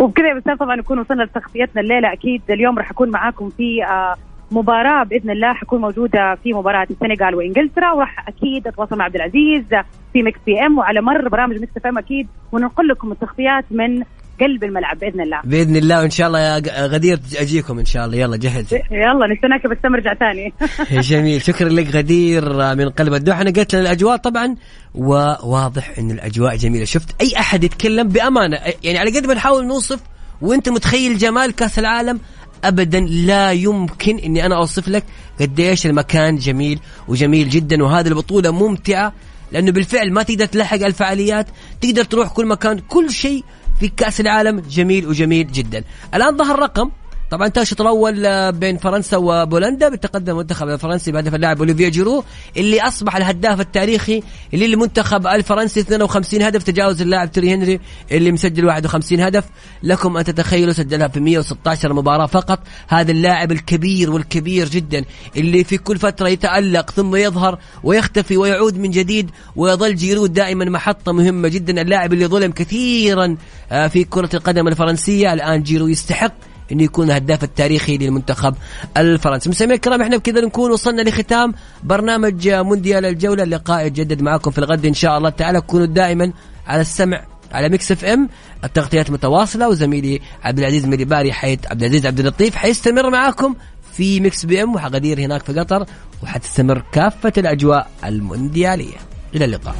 وبكذا يا بسام طبعا نكون وصلنا لتغطيتنا الليلة. أكيد اليوم راح أكون معاكم في آه، مباراة بإذن الله حكون موجودة في مباراة السنغال وإنجلترا. وراح أكيد أتواصل مع عبد العزيز في Mix FM. وعلى مر برامج Mix FM أكيد وننقل لكم التغطيات من قلب الملعب بإذن الله. بإذن الله وإن شاء الله يا غدير أجيكم إن شاء الله. يلا جهز. <laughs> يلا نستناك يا بسام ارجع ثاني. <laughs> <laughs> جميل. شكرا لك غدير من قلب الدوحة. نقلت لنا الأجواء طبعا وواضح إن الأجواء جميلة. شفت أي أحد يتكلم؟ بأمانة يعني على قد ما نحاول نوصف وأنت متخيل جمال كأس العالم؟ ابدا لا يمكن إني أنا أوصف لك قديش المكان جميل وجميل جدا وهذه البطولة ممتعة لأنه بالفعل ما تقدر تلحق الفعاليات تقدر تروح كل مكان كل شيء في كأس العالم جميل وجميل جدا. الآن ظهر رقم طبعا انتهى الشوط الأول آه، بين فرنسا وبولندا بالتقدم المنتخب الفرنسي بهدف اللاعب اوليفيا جيرو اللي أصبح الهداف التاريخي للمنتخب الفرنسي 52 هدف تجاوز اللاعب تيري هنري اللي مسجل 51 هدف. لكم أن تتخيلوا سجلها في 116 مباراة فقط. هذا اللاعب الكبير والكبير جدا اللي في كل فترة يتألق ثم يظهر ويختفي ويعود من جديد ويظل جيرو دائما محطة مهمة جدا. اللاعب اللي ظلم كثيرا آه، في كرة القدم الفرنسية الآن جيرو يستحق إنه يكون الهداف التاريخي للمنتخب الفرنسي. مستمعينا الكرام إحنا بكذا نكون وصلنا لختام برنامج مونديال الجولة. اللقاء يتجدد معكم في الغد إن شاء الله. تعالى كونوا دائما على السمع على Mix FM. التغطيات متواصلة وزميلي عبد العزيز مديباري حيث عبد العزيز عبد اللطيف حيستمر معاكم في Mix FM وغدير هناك في قطر وحتستمر كافة الأجواء المونديالية. إلى اللقاء.